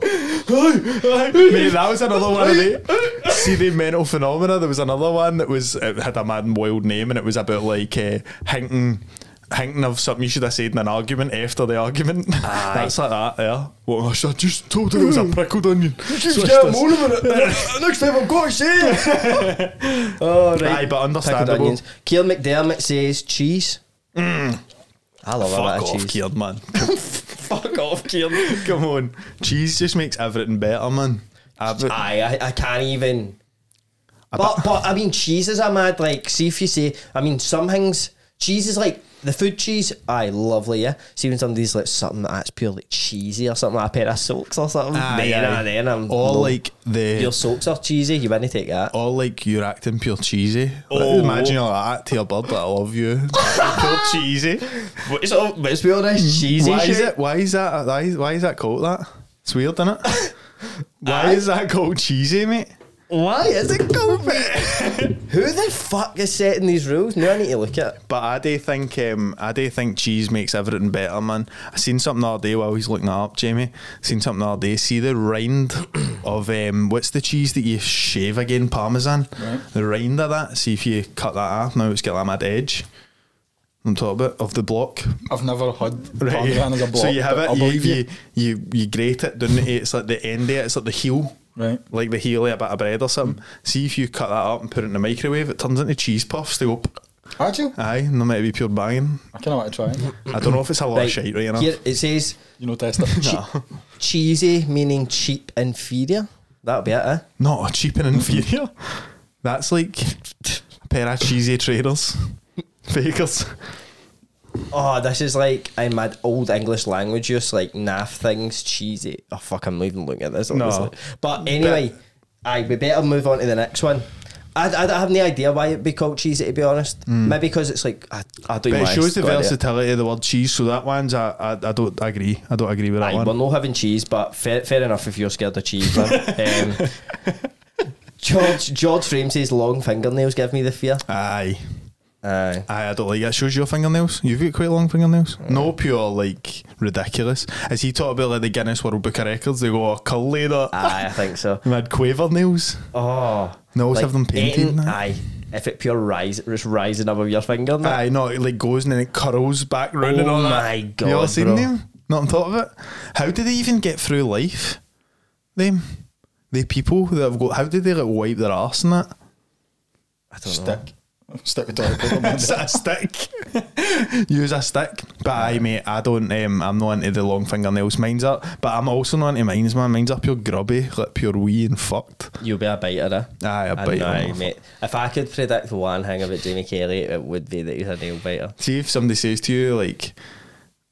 Mate, that was another one of the see the mental phenomena. There was another one that was it had a mad and wild name, and it was about like uh, hinting. Hinting of something you should have said in an argument after the argument. That's like that, yeah. Well, I should- I just told her it was a pickled onion. Switch this. Next time I've got to say it. oh, right. Aye, but understandable. Keir McDermott says cheese. Mm. I love a Fuck bit of off, cheese. Kieran, man. Fuck off, Keir. Come on. Cheese just makes everything better, man. Aye, I, I can't even. But but I mean, cheese is a mad like. See if you say, I mean, some things cheese is like the food cheese. Aye, lovely, yeah. See when somebody's like something that's purely cheesy or something like a pair of soaks or something. Aye, then, aye. and then I'm Or no. like the your soaks are cheesy. You wouldn't take that. or like you're acting pure cheesy. Oh. Like, imagine you're like that to your bird that I love you. pure cheesy. But so let's be honest, cheesy. Why is shit. it? Why is that? Why is, why is that called that? It's weird, isn't it? Why is that called cheesy, mate? Why is it called Who the fuck is setting these rules? Now I need to look at. it. But I do think um, I do think cheese makes everything better, man. I seen something the other day while he's looking that up, Jamie. seen something the other day. See the rind of um, what's the cheese that you shave again? Parmesan. Right. The rind of that. See if you cut that off. Now it's got that mad edge. On top of it, of the block. I've never had Right. Parmesan as a block. so you have it, you, you, you, you grate it down the, it's like the end of it, it's like the heel. Right. Like the heel of a bit of bread or something. See if you cut that up and put it in the microwave, it turns into cheese puffs. They go, Actually, aye, and they might be pure banging. I kind of want to try it. I don't know if it's a lot Right, of shite, right? You? Here it says You know, test it. No. cheesy, meaning cheap, inferior. That'll be it, eh? Not cheap and inferior. That's like a pair of cheesy traders. Fakers. Oh, this is like in my old English language use, like naff things, cheesy. Oh fuck, I'm even looking at this. No. Honestly. But anyway, I we better move on to the next one. I, I don't have no idea why it'd be called cheesy to be honest. Maybe because it's like I, I don't But know. it shows the versatility of the word cheese, so that one's I, I, I don't agree. I don't agree with that Aye, we're not having cheese, but fair, fair enough if you're scared of cheese, um, George George Frame says long fingernails give me the fear. Aye. Aye. Aye, I don't like it. Shows your fingernails. You've got quite long fingernails. No pure like ridiculous. As he talked about like the Guinness World Book of Records, they go oh, curl later. Aye, I think so. Had quaver nails. Oh, They always have them painted eating- Aye, if it pure rise, it's rising above your finger. and that. Aye, no, it like goes and then it curls back round and Oh all that. my god. you ever seen bro. them? Not on top of it. How do they even get through life? Them, the people that have got. How did they like wipe their arse and that? I don't know. Stick. Stick with toilet paper. man. Is that a stick? Use a stick. But I mate, I don't. Um, I'm not into the long fingernails. Mine's up, but I'm also not into mine's. Man, mine's are pure grubby, like pure wee and fucked. You'll be a biter, eh? Aye, a I biter, know, mate. If I could predict the one thing about Jamie Kelly, it would be that he's a nail biter. See if somebody says to you like,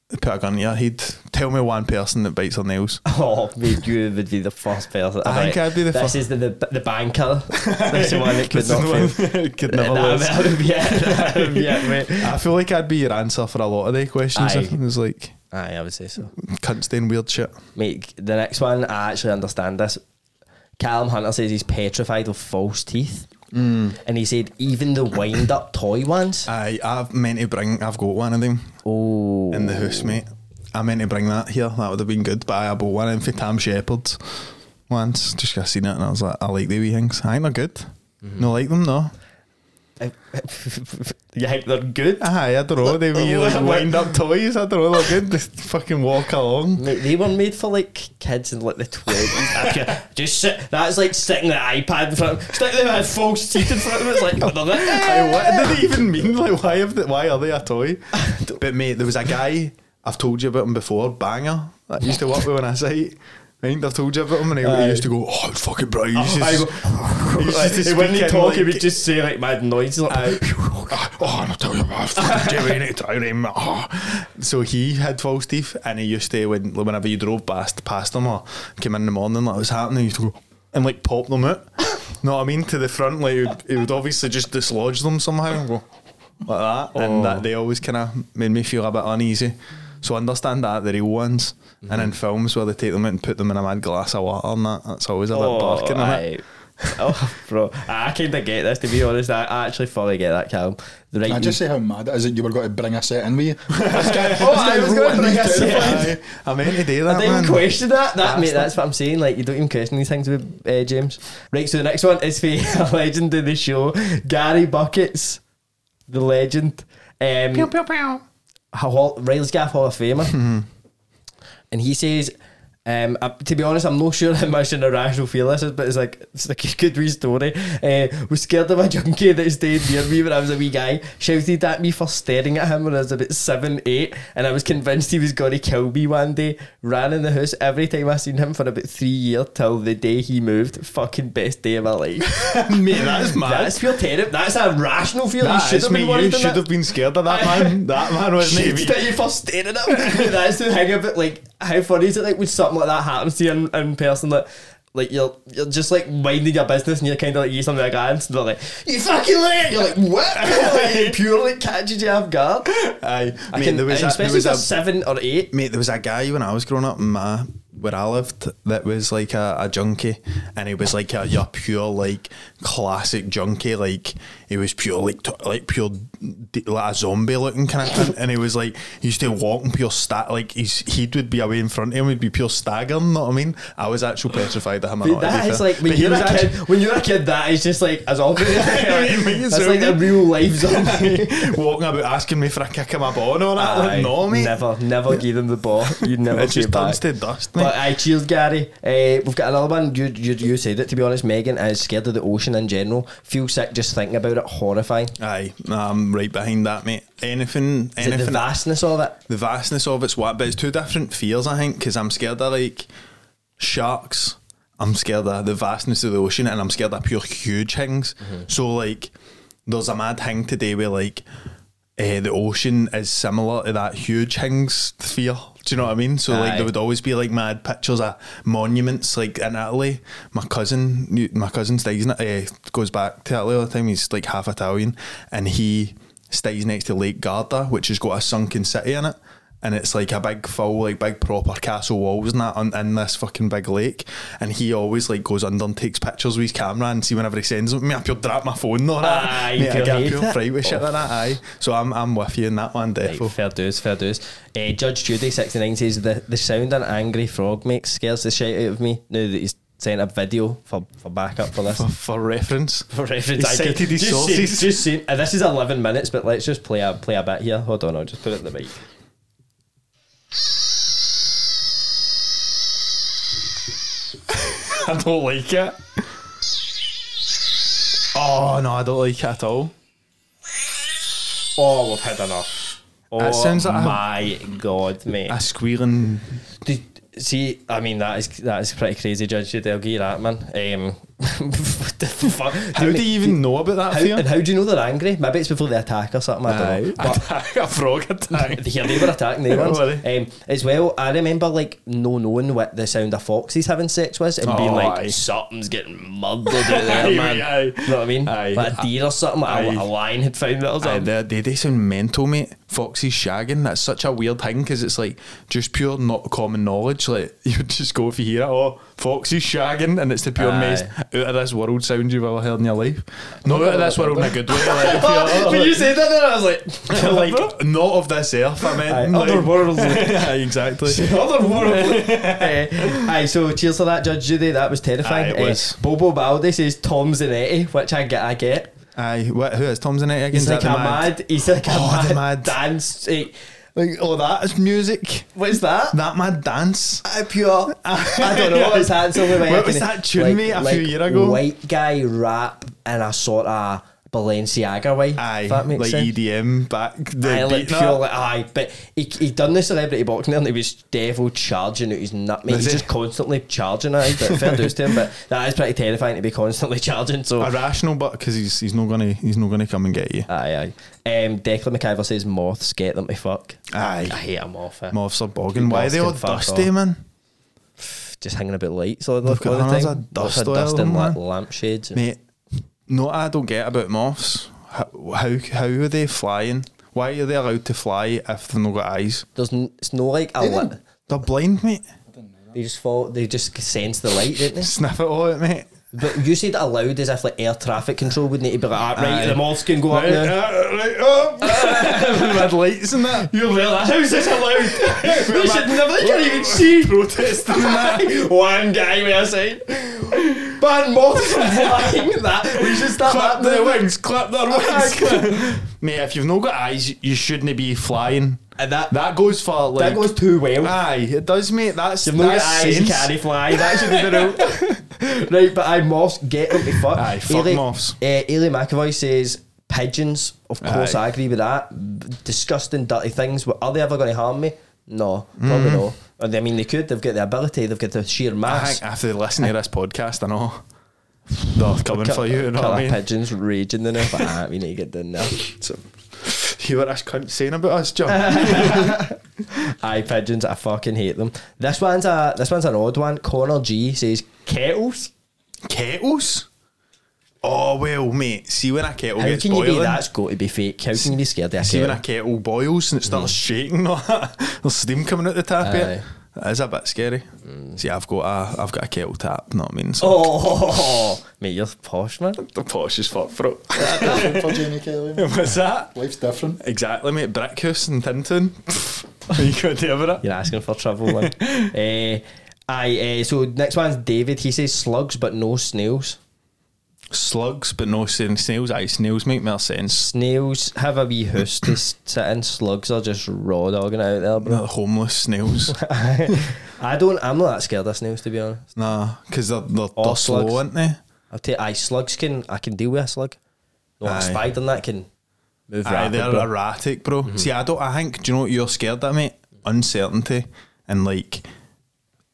put a gun to your head. Tell me one person that bites their nails. Oh, mate, you would be the first person. I think I'd be the This first- is the, the the banker. That's the one that could This not fail. could never lose. that would be it. That would be it, mate. I feel like I'd be your answer for a lot of the questions. Aye. It was like Aye, I would say so. cunt staying weird shit. Mate, the next one, I actually understand this. Callum Hunter says he's petrified of false teeth. Mm. And he said even the wind up toy ones. Aye, I've meant to bring. I've got one of them Oh. in the house, mate. I meant to bring that here. That would have been good. But I bought one in for Tam Shepherd's once. Just I seen it and I was like, I like the wee things. I think they're good. Mm-hmm. No like them, no. You think they're good? Aye, I don't know. They wee like What- wind up toys. I don't know. They're good. Just fucking walk along. Mate, they were made for like kids in like the twenties. Just sit. That's like sticking the iPad in front. Of, stick them had false teeth in front of it. It's like, oh, they're what did they even mean? Like, why have they, why are they a toy? But mate, there was a guy I've told you about him before, Banger. That used to work with on a I think I've told you about him, and he, he used to go, "Oh, fucking bright." He used to, he used to when he talk, he would just say like mad noises. Like, Aye. oh, and tell you about fucking in it. Him. Oh. So he had false teeth, and he used to when whenever you drove past past him or came in the morning, like was happening, he used to go and like pop them out. know what I mean? To the front, like he would, he would obviously just dislodge them somehow and go like that, and oh. that they always kind of made me feel a bit uneasy. So I understand that the real ones, and in films where they take them out and put them in a mad glass of water and that, that's always a bit barking. innit? aye. oh, bro, I kind of get this. To be honest, I, I actually fully get that, Callum. The right I just say how mad it is that you were going to bring a set in with you. Oh, I was going to bring a set. Aye, I meant to do that, I didn't man. question that. That mate, that's what I'm saying. Like you don't even question these things with uh, James. Right. So the next one is for a legend of the show, Gary Buckets, the legend. Um, pew, pew, pew. Hall, Reilly's Gaff Hall of Famer, mm-hmm. and he says. Um, uh, to be honest, I'm not sure how much an irrational feel this is, but it's like it's like a good wee story. Uh, was scared of a junkie that stayed near me when I was a wee guy. Shouted at me for staring at him when I was about seven, eight, and I was convinced he was going to kill me one day. Ran in the house every time I seen him for about three years till the day he moved. Fucking best day of my life. Mate, that's mad. That's feel terrible. That's a rational feeling. you should have me. been You should have been scared of that man. That man wasn't Shit, even. that you for staring at him. That's the thing about like how funny is it like when something like that happens to you in, in person that like you're you're just like minding your business and you're kind of like you something like that and they're like you fucking liar. You're like what? like, purely catches you off guard. Aye, I mate, can, there was a, there especially was if a seven or eight. mate. There was a guy when I was growing up in my where I lived that was like a, a junkie, and he was like a your pure like classic junkie. Like he was pure like t- like pure d- like a zombie looking kind of thing. And he was like he used to walk in pure stat like he's he would be away in front of him, he'd be pure staggering. Know what I mean? I was actually petrified of him. or not, to That is like when But you're a actually- kid. When you're a kid, that is just like as mean, That's like a real life zombie. walking about asking me for a kick of my ball and all that. Like, no, mate. Never, never give them the ball. You never It just back. turns to dust, mate. But I cheers, Gary. Uh, we've got another one. You, you you said it. To be honest, Megan is scared of the ocean in general. Feel sick just thinking about it. Horrifying. Aye, I'm right behind that, mate. Anything, Is anything. the vastness of it? the vastness of it's what, but it's two different fears, I think, because I'm scared of like sharks. I'm scared of the vastness of the ocean, and I'm scared of pure huge things. Mm-hmm. So like, there's a mad thing today where like. Uh, the ocean is similar to that huge things fear. Do you know what I mean? So like Aye. there would always be like mad pictures of monuments like in Italy. My cousin, my cousin stays uh, goes back to Italy all the time. He's like half Italian, and he stays next to Lake Garda, which has got a sunken city in it. And it's like a big full, like big proper castle walls and that on, in this fucking big lake. And he always like goes under and takes pictures with his camera and see whenever he sends them. Me, I pure drop my phone though. Aye, you Mate, I pure get pure fright with shit like that. Aye, so I'm I'm with you in that one, Right, fair dues, fair dues. Uh, Judge Judy sixty nine says the the sound an angry frog makes scares the shit out of me. Now that he's sent a video for, for backup for this. For, for reference, For reference, He I could- his just sources. Say, just say, uh, this is eleven minutes, but let's just play a play a bit here. Hold on, I'll just put it in the mic. I don't like it. Oh no, I don't like it at all. Oh, we've had enough. Oh That sounds like a- my god, mate. A squealing. Did, see, I mean that is that is pretty crazy, Judge. Judy, I'll give you that, man. Um, what the fuck? How do you even know about that How, fear? and how do you know they're angry? Maybe it's before they attack or something. I don't know. But Attack, a frog attack. they hear they were attacking the ones. Um, as well, I remember like no knowing what the sound of foxes having sex was and being Oh, like aye. something's getting murdered out there, man. aye. You know what I mean? Aye. Like a deer or something. Like a, Aye. a lion had found it or something. they, they, they sound mental, mate. Foxes shagging, that's such a weird thing because it's like just pure not common knowledge. Like, you would just go if you hear it, oh, foxes shagging, and it's the pure Aye. out of this world sound you've ever heard in your life. Not out of this world in a good way. Like, when you said that, then I was like, like, not of this earth, I meant. Aye, like, otherworldly. Aye, exactly. uh, aye, so cheers for that, Judge Judy. That was terrifying. Aye, it was. Uh, Bobo Baldi says Tom Zanetti, which I get. I get. Aye, what, who is Tom Zanetti again? He's like a the mad. He's like a Oh, mad, mad- dance. eh, Like, oh, that's music. What's that? That mad dance. I pure. I don't know. It's that sort of What was that tune, mate, a few year ago? White guy rap and a sort of Balenciaga way. Aye, that makes like sense. EDM back. The Aye, like pure, like, aye, but he he done the celebrity boxing there and he was devil charging out his nut, mate. He's he? just constantly charging at it, but fair dues to him. But that is pretty terrifying to be constantly charging. So Irrational, but because he's he's not gonna he's not gonna come and get you. Aye, aye. Um, Declan McIver says moths get them to fuck. Aye. I hate a moth. eh. Moths are bogging. Why are they all Moths can fuck dusty, off. man? Just hanging about lights all the, all the time. dust of dust and them. lampshades. Mate, no, I don't get about moths. How, how how are they flying? Why are they allowed to fly if they've not got eyes? There's n- it's no like a They're blind, mate. they just fall. They just sense the light, don't they? Sniff it all out, mate. But you said it aloud as if like air traffic control would need to be like, ah, right, Aye. the moths can go up Right, now. uh, right, oh. Mad lights and that. You're like, how's this allowed? they should never, they can't even see. Protesting and that. One guy with a sign. Ban moths from flying. That we should start Clap that their wings, clap their wings. Mate, if you've not got eyes, you shouldn't be flying. And that That goes for like that goes too well. Aye, it does, mate. That's You've not that's eyes, you can't fly. That should be the rule. right, but I moths get them to fuck. Aye, fuck Ailey- moths. Uh, Ailey McAvoy says pigeons. Of course, Aye. I agree with that. Disgusting, dirty things. But Are they ever going to harm me? No, probably Mm-hmm. no. I mean, they could. They've got the ability. They've got the sheer I mass. think after they listen to this podcast, I know they're coming for you. You know Killer what I mean? pigeons raging in there. But ah, we need to get down there. So, you what this cunt saying about us, John? Aye, pigeons. I fucking hate them. This one's a this one's an odd one. Connor G says kettles. Kettles? Oh well, mate. See when a kettle How gets can you boiling. be that's got to be fake? How can you be scared of a See when kettle? a kettle boils and it starts hmm. shaking, like that, there's steam coming out the tap. Eh? Aye. It. That is a bit scary. See, I've got a, I've got a kettle tap. Know what I mean? So Oh, mate, you're posh, man. the posh as fuck, bro. for Jamie Kelly. What's that? Life's different. Exactly, mate. Brickhouse and Tintin. What you got to do about it? You're asking for trouble, man. uh, aye, uh, so next one's David. He says slugs, but no snails. Slugs, but no sin- snails. Aye, snails make more sense. Snails have a wee house to sit in. Slugs are just raw dogging out there, bro. The homeless snails. I don't. I'm not that scared of snails, to be honest. nah, because they're, they're, Or they're slugs. slow, aren't they? I'll take. Aye, slugs can. I can deal with a slug. No, a spider and that can move Aye, rapid, they're bro. erratic, bro. Mm-hmm. See, I don't. I think. Do you know what you're scared of, mate? Uncertainty and like,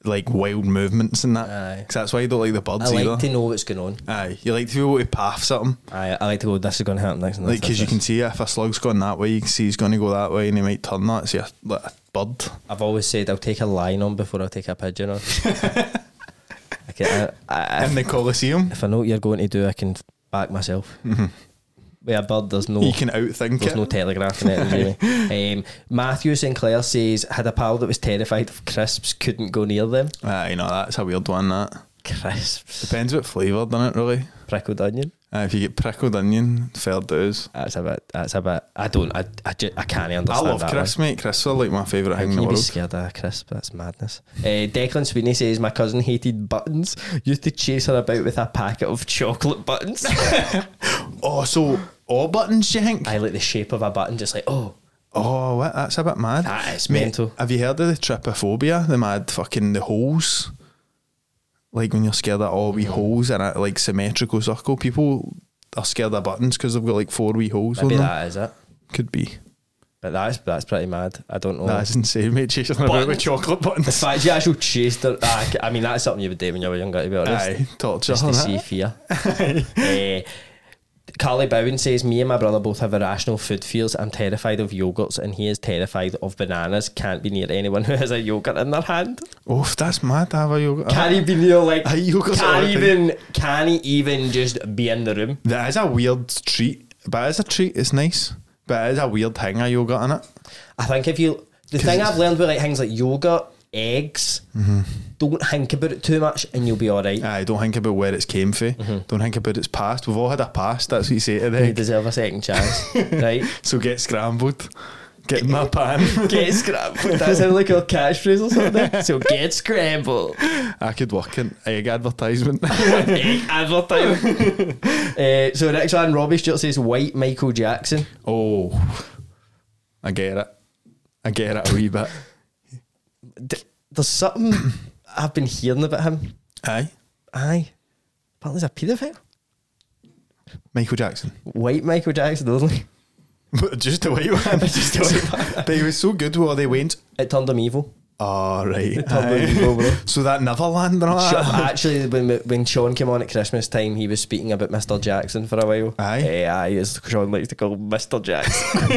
like wild movements and that. Aye. Because that's why you don't like the birds I either. like to know what's going on. Aye, you like to be able to path something. I, I like to go. This is going to happen next. and Like, this, because you this, can see if a slug's going that way, you can see he's going to go that way, and he might turn that. See a, like a bird. I've always said I'll take a lion on before I take a pigeon on. I can, I, I, in the Colosseum. if I know what you're going to do, I can back myself. Mm-hmm. With a bird, there's no You can outthink there's it. no telegraphing it. Really. Um, Matthew Sinclair says had a pal that was terrified of crisps, couldn't go near them. Aye, you know that's a weird one. That Crisps, depends what flavour, doesn't it? Really. prickled onion. Uh, if you get prickled onion, fair dues. That's a bit. That's a bit. I don't. I. I, ju- I can't understand. I love crisps, mate. Crisps are like my favourite thing in the you be world. scared of crisp? That's madness. Uh, Declan Sweeney says my cousin hated buttons. Used to chase her about with a packet of chocolate buttons. Oh, so all buttons, do you think? I like the shape of a button, just like oh, Oh, what? That's a bit mad. That is Mate, mental. Have you heard of the trypophobia? The mad fucking the holes. Like when you're scared of all wee holes in a like symmetrical circle. People are scared of buttons because they've got like four wee holes maybe on them. that is it. Could be. But that's that's pretty mad. I don't know. That's insane, mate. Chasing about with chocolate Buttons. the fact you actually chased her, ah, I mean, that's something you would do when you were younger, to be honest. Aye, torture. Just to see fear. uh, Carly Bowen says, Me and my brother both have irrational food fears. I'm terrified of yogurts, and he is terrified of bananas. Can't be near anyone who has a yogurt in their hand. Oh, that's mad to have a yoga. Can't he be near, like, can't all the even, can he even just be in the room? That is a weird treat, but it is a treat. It's nice, but it is a weird thing. A yogurt in it. I think if you, the thing I've learned with like things like yogurt, eggs, mm-hmm. Don't think about it too much, and you'll be all right. Aye, don't think about where it's came from. Don't think about its past. We've all had a past. That's what you say to You them. deserve a second chance, right? So get scrambled. Get in my pan. Get scrambled. That sounded like a catchphrase or something. So get scrambled. I could work in egg advertisement. Egg advertising. uh, so next one, Robbie Stewart says white Michael Jackson. oh, I get it. I get it a wee bit. D- There's something I've been hearing about him. Aye, Aye. Apparently he's a paedophile. Michael Jackson. White Michael Jackson only. Just a white one. Just a white but he was so good while they went. It turned him evil. Oh, right. It turned him evil, bro. So that Neverland and all Sure, that. actually, when when Sean came on at Christmas time, he was speaking about Mr. Jackson for a while. Aye. Eh, aye, as Sean likes to call Mr. Jackson.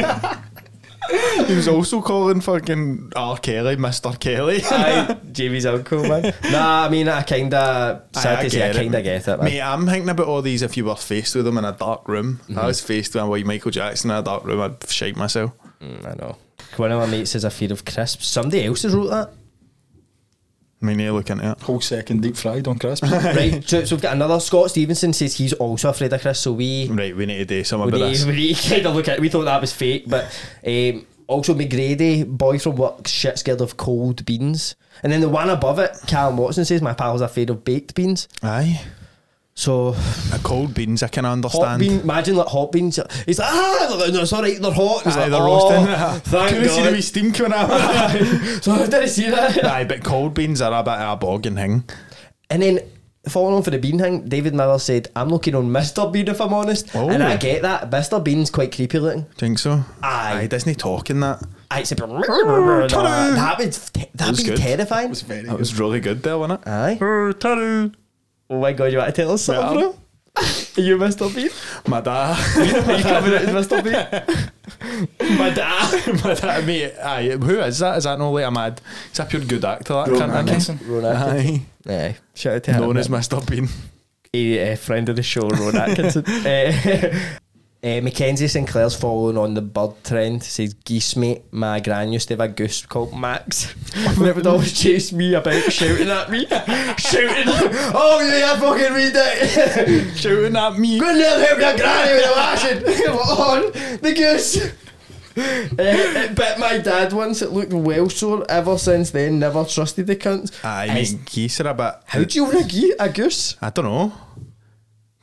He was also calling fucking R. Kelly Mr. Kelly. aye, Jamie's uncle, man. Nah, I mean, I kinda, sad Aye, to say, I kinda get it, man. Mate, I'm thinking about all these if you were faced with them in a dark room. Mm-hmm. I was faced with white Michael Jackson in a dark room, I'd shake myself. Mm, I know. One of my mates has a fear of crisps. Somebody else has wrote that. I mean, you look into it. Whole second deep fried on crisps. right, so, so we've got another. Scott Stevenson says he's also afraid of crisps, so we Right, we need to do something we about need, this. we need to kind of look at. We thought that was fake, but um, also McGrady, boy from work, shit scared of cold beans, and then the one above it, Callum Watson says my pal's are afraid of baked beans. Aye. So A cold beans, I can hot understand. bean, imagine like hot beans. He's like, ah, no, it's all right, they're hot. He's Aye, like, they're oh, roasting. Couldn't see the wee steam coming out. so I didn't see that. Aye, but cold beans are a bit of a bogging thing. And then following on for the bean thing, David Miller said, I'm looking on Mr. Bean if I'm honest. Oh. And I get that. Mr. Bean's quite creepy looking. Think so? Aye. Aye, Disney talking that. I said, that'd be, that'd was be terrifying. was very That was really good there, wasn't it? Aye. Oh my god, you want to tell us something, Yeah. bro? Are you Mr. Bean? My dad. Are you coming out as Mr. Bean? My dad. My dad, mate. Aye, who is that? Is that not like a mad? He's a pure good actor, that Rowan cunt, isn't he? Atkinson. Ron Atkinson. Aye. Aye. Shout out to him. Known as Mr. Bean. a, uh, friend of the show, Ron Atkinson. uh, uh, Mackenzie Sinclair's following on the bird trend. Says geese mate. My gran used to have a goose called Max. and it would always chase me about, shouting at me, shouting. Oh yeah, fucking read it. Shouting at me. Go and help your granny with the washing. Come on, the goose. Uh, it bit my dad once. It looked well sore. Ever since then, never trusted the cunts. I mean, geese are a bit. How do you ge- a goose? I don't know.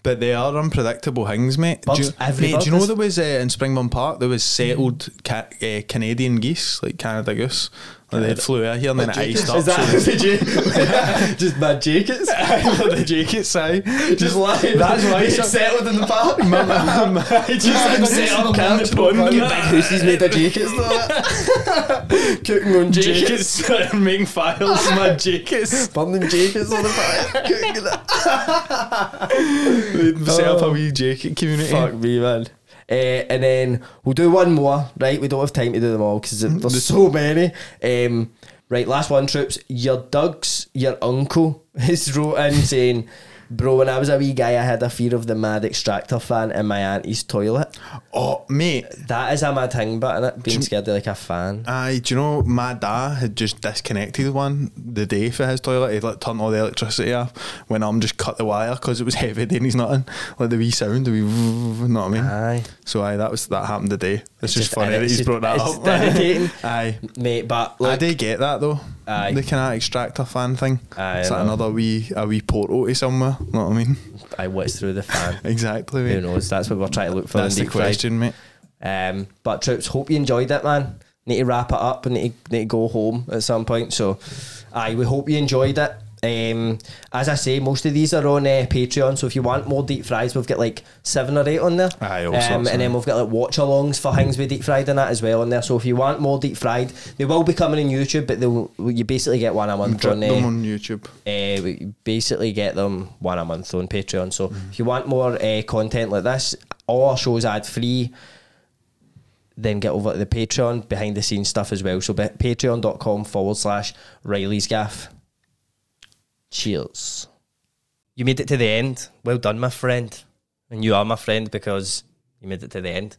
But they are unpredictable things, mate. Do you, every mate, do you know there was uh, in Springburn Park there was settled ca- uh, Canadian geese, like Canada goose. Like they flew out here and then it iced up. Is that the ja- just my jackets? the jackets, aye. Just lying. That's why some- settled in the park. just I'm set up camps, the pond. Get big hoosies made of jackets. though. Cooking on jackets. jackets, making files, my jackets. Burning jackets on the fire. Cooking it. Set up a oh. wee jacket community. Fuck me, man. Uh, and then we'll do one more, right? We don't have time to do them all because there's so many. Um, right, last one, troops. Your Doug's, your uncle, has wrote in saying, Bro, when I was a wee guy, I had a fear of the mad extractor fan in my auntie's toilet. Oh, mate. That is a mad thing, but being scared of like a fan. Aye, do you know my dad had just disconnected one the day for his toilet? He'd like turned all the electricity off when I'm just cut the wire because it was heavy and he's not in. Like the wee sound, the wee, you know what I mean? Aye. So aye, that was that happened today. It's, just, just- funny that he's brought that up. irritating. aye. Mate, but I look, do get that though. Aye. The kind of extractor fan thing. Aye, it's I like know. another wee a wee portal to somewhere. Know what I mean? I what's through the fan. Exactly. Who Mate. knows? That's what we're trying to look for That's the question, mate. Um, but troops, hope you enjoyed it, man. Need to wrap it up and need to, need to go home at some point. So, aye, we hope you enjoyed it. Um, as I say, most of these are on uh, Patreon. So if you want more deep fries, we've got like seven or eight on there. Aye, um, and then we've got like watch alongs for things with deep fried and that as well on there. So if you want more deep fried, they will be coming on YouTube, but they'll you basically get one a month Drip on them uh, on YouTube. uh, we basically get them one a month on Patreon. So if you want more uh, content like this, all our shows ad free. Then get over to the Patreon behind the scenes stuff as well. So patreon.com forward slash Reilly's Gaff. Cheers. You made it to the end. Well done, my friend. And you are my friend because you made it to the end.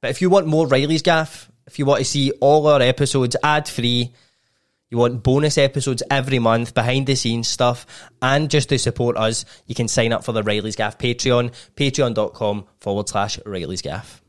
But if you want more Reilly's Gaff, if you want to see all our episodes ad free, you want bonus episodes every month, behind the scenes stuff, and just to support us, you can sign up for the Reilly's Gaff Patreon, patreon.com forward slash Reilly's Gaff.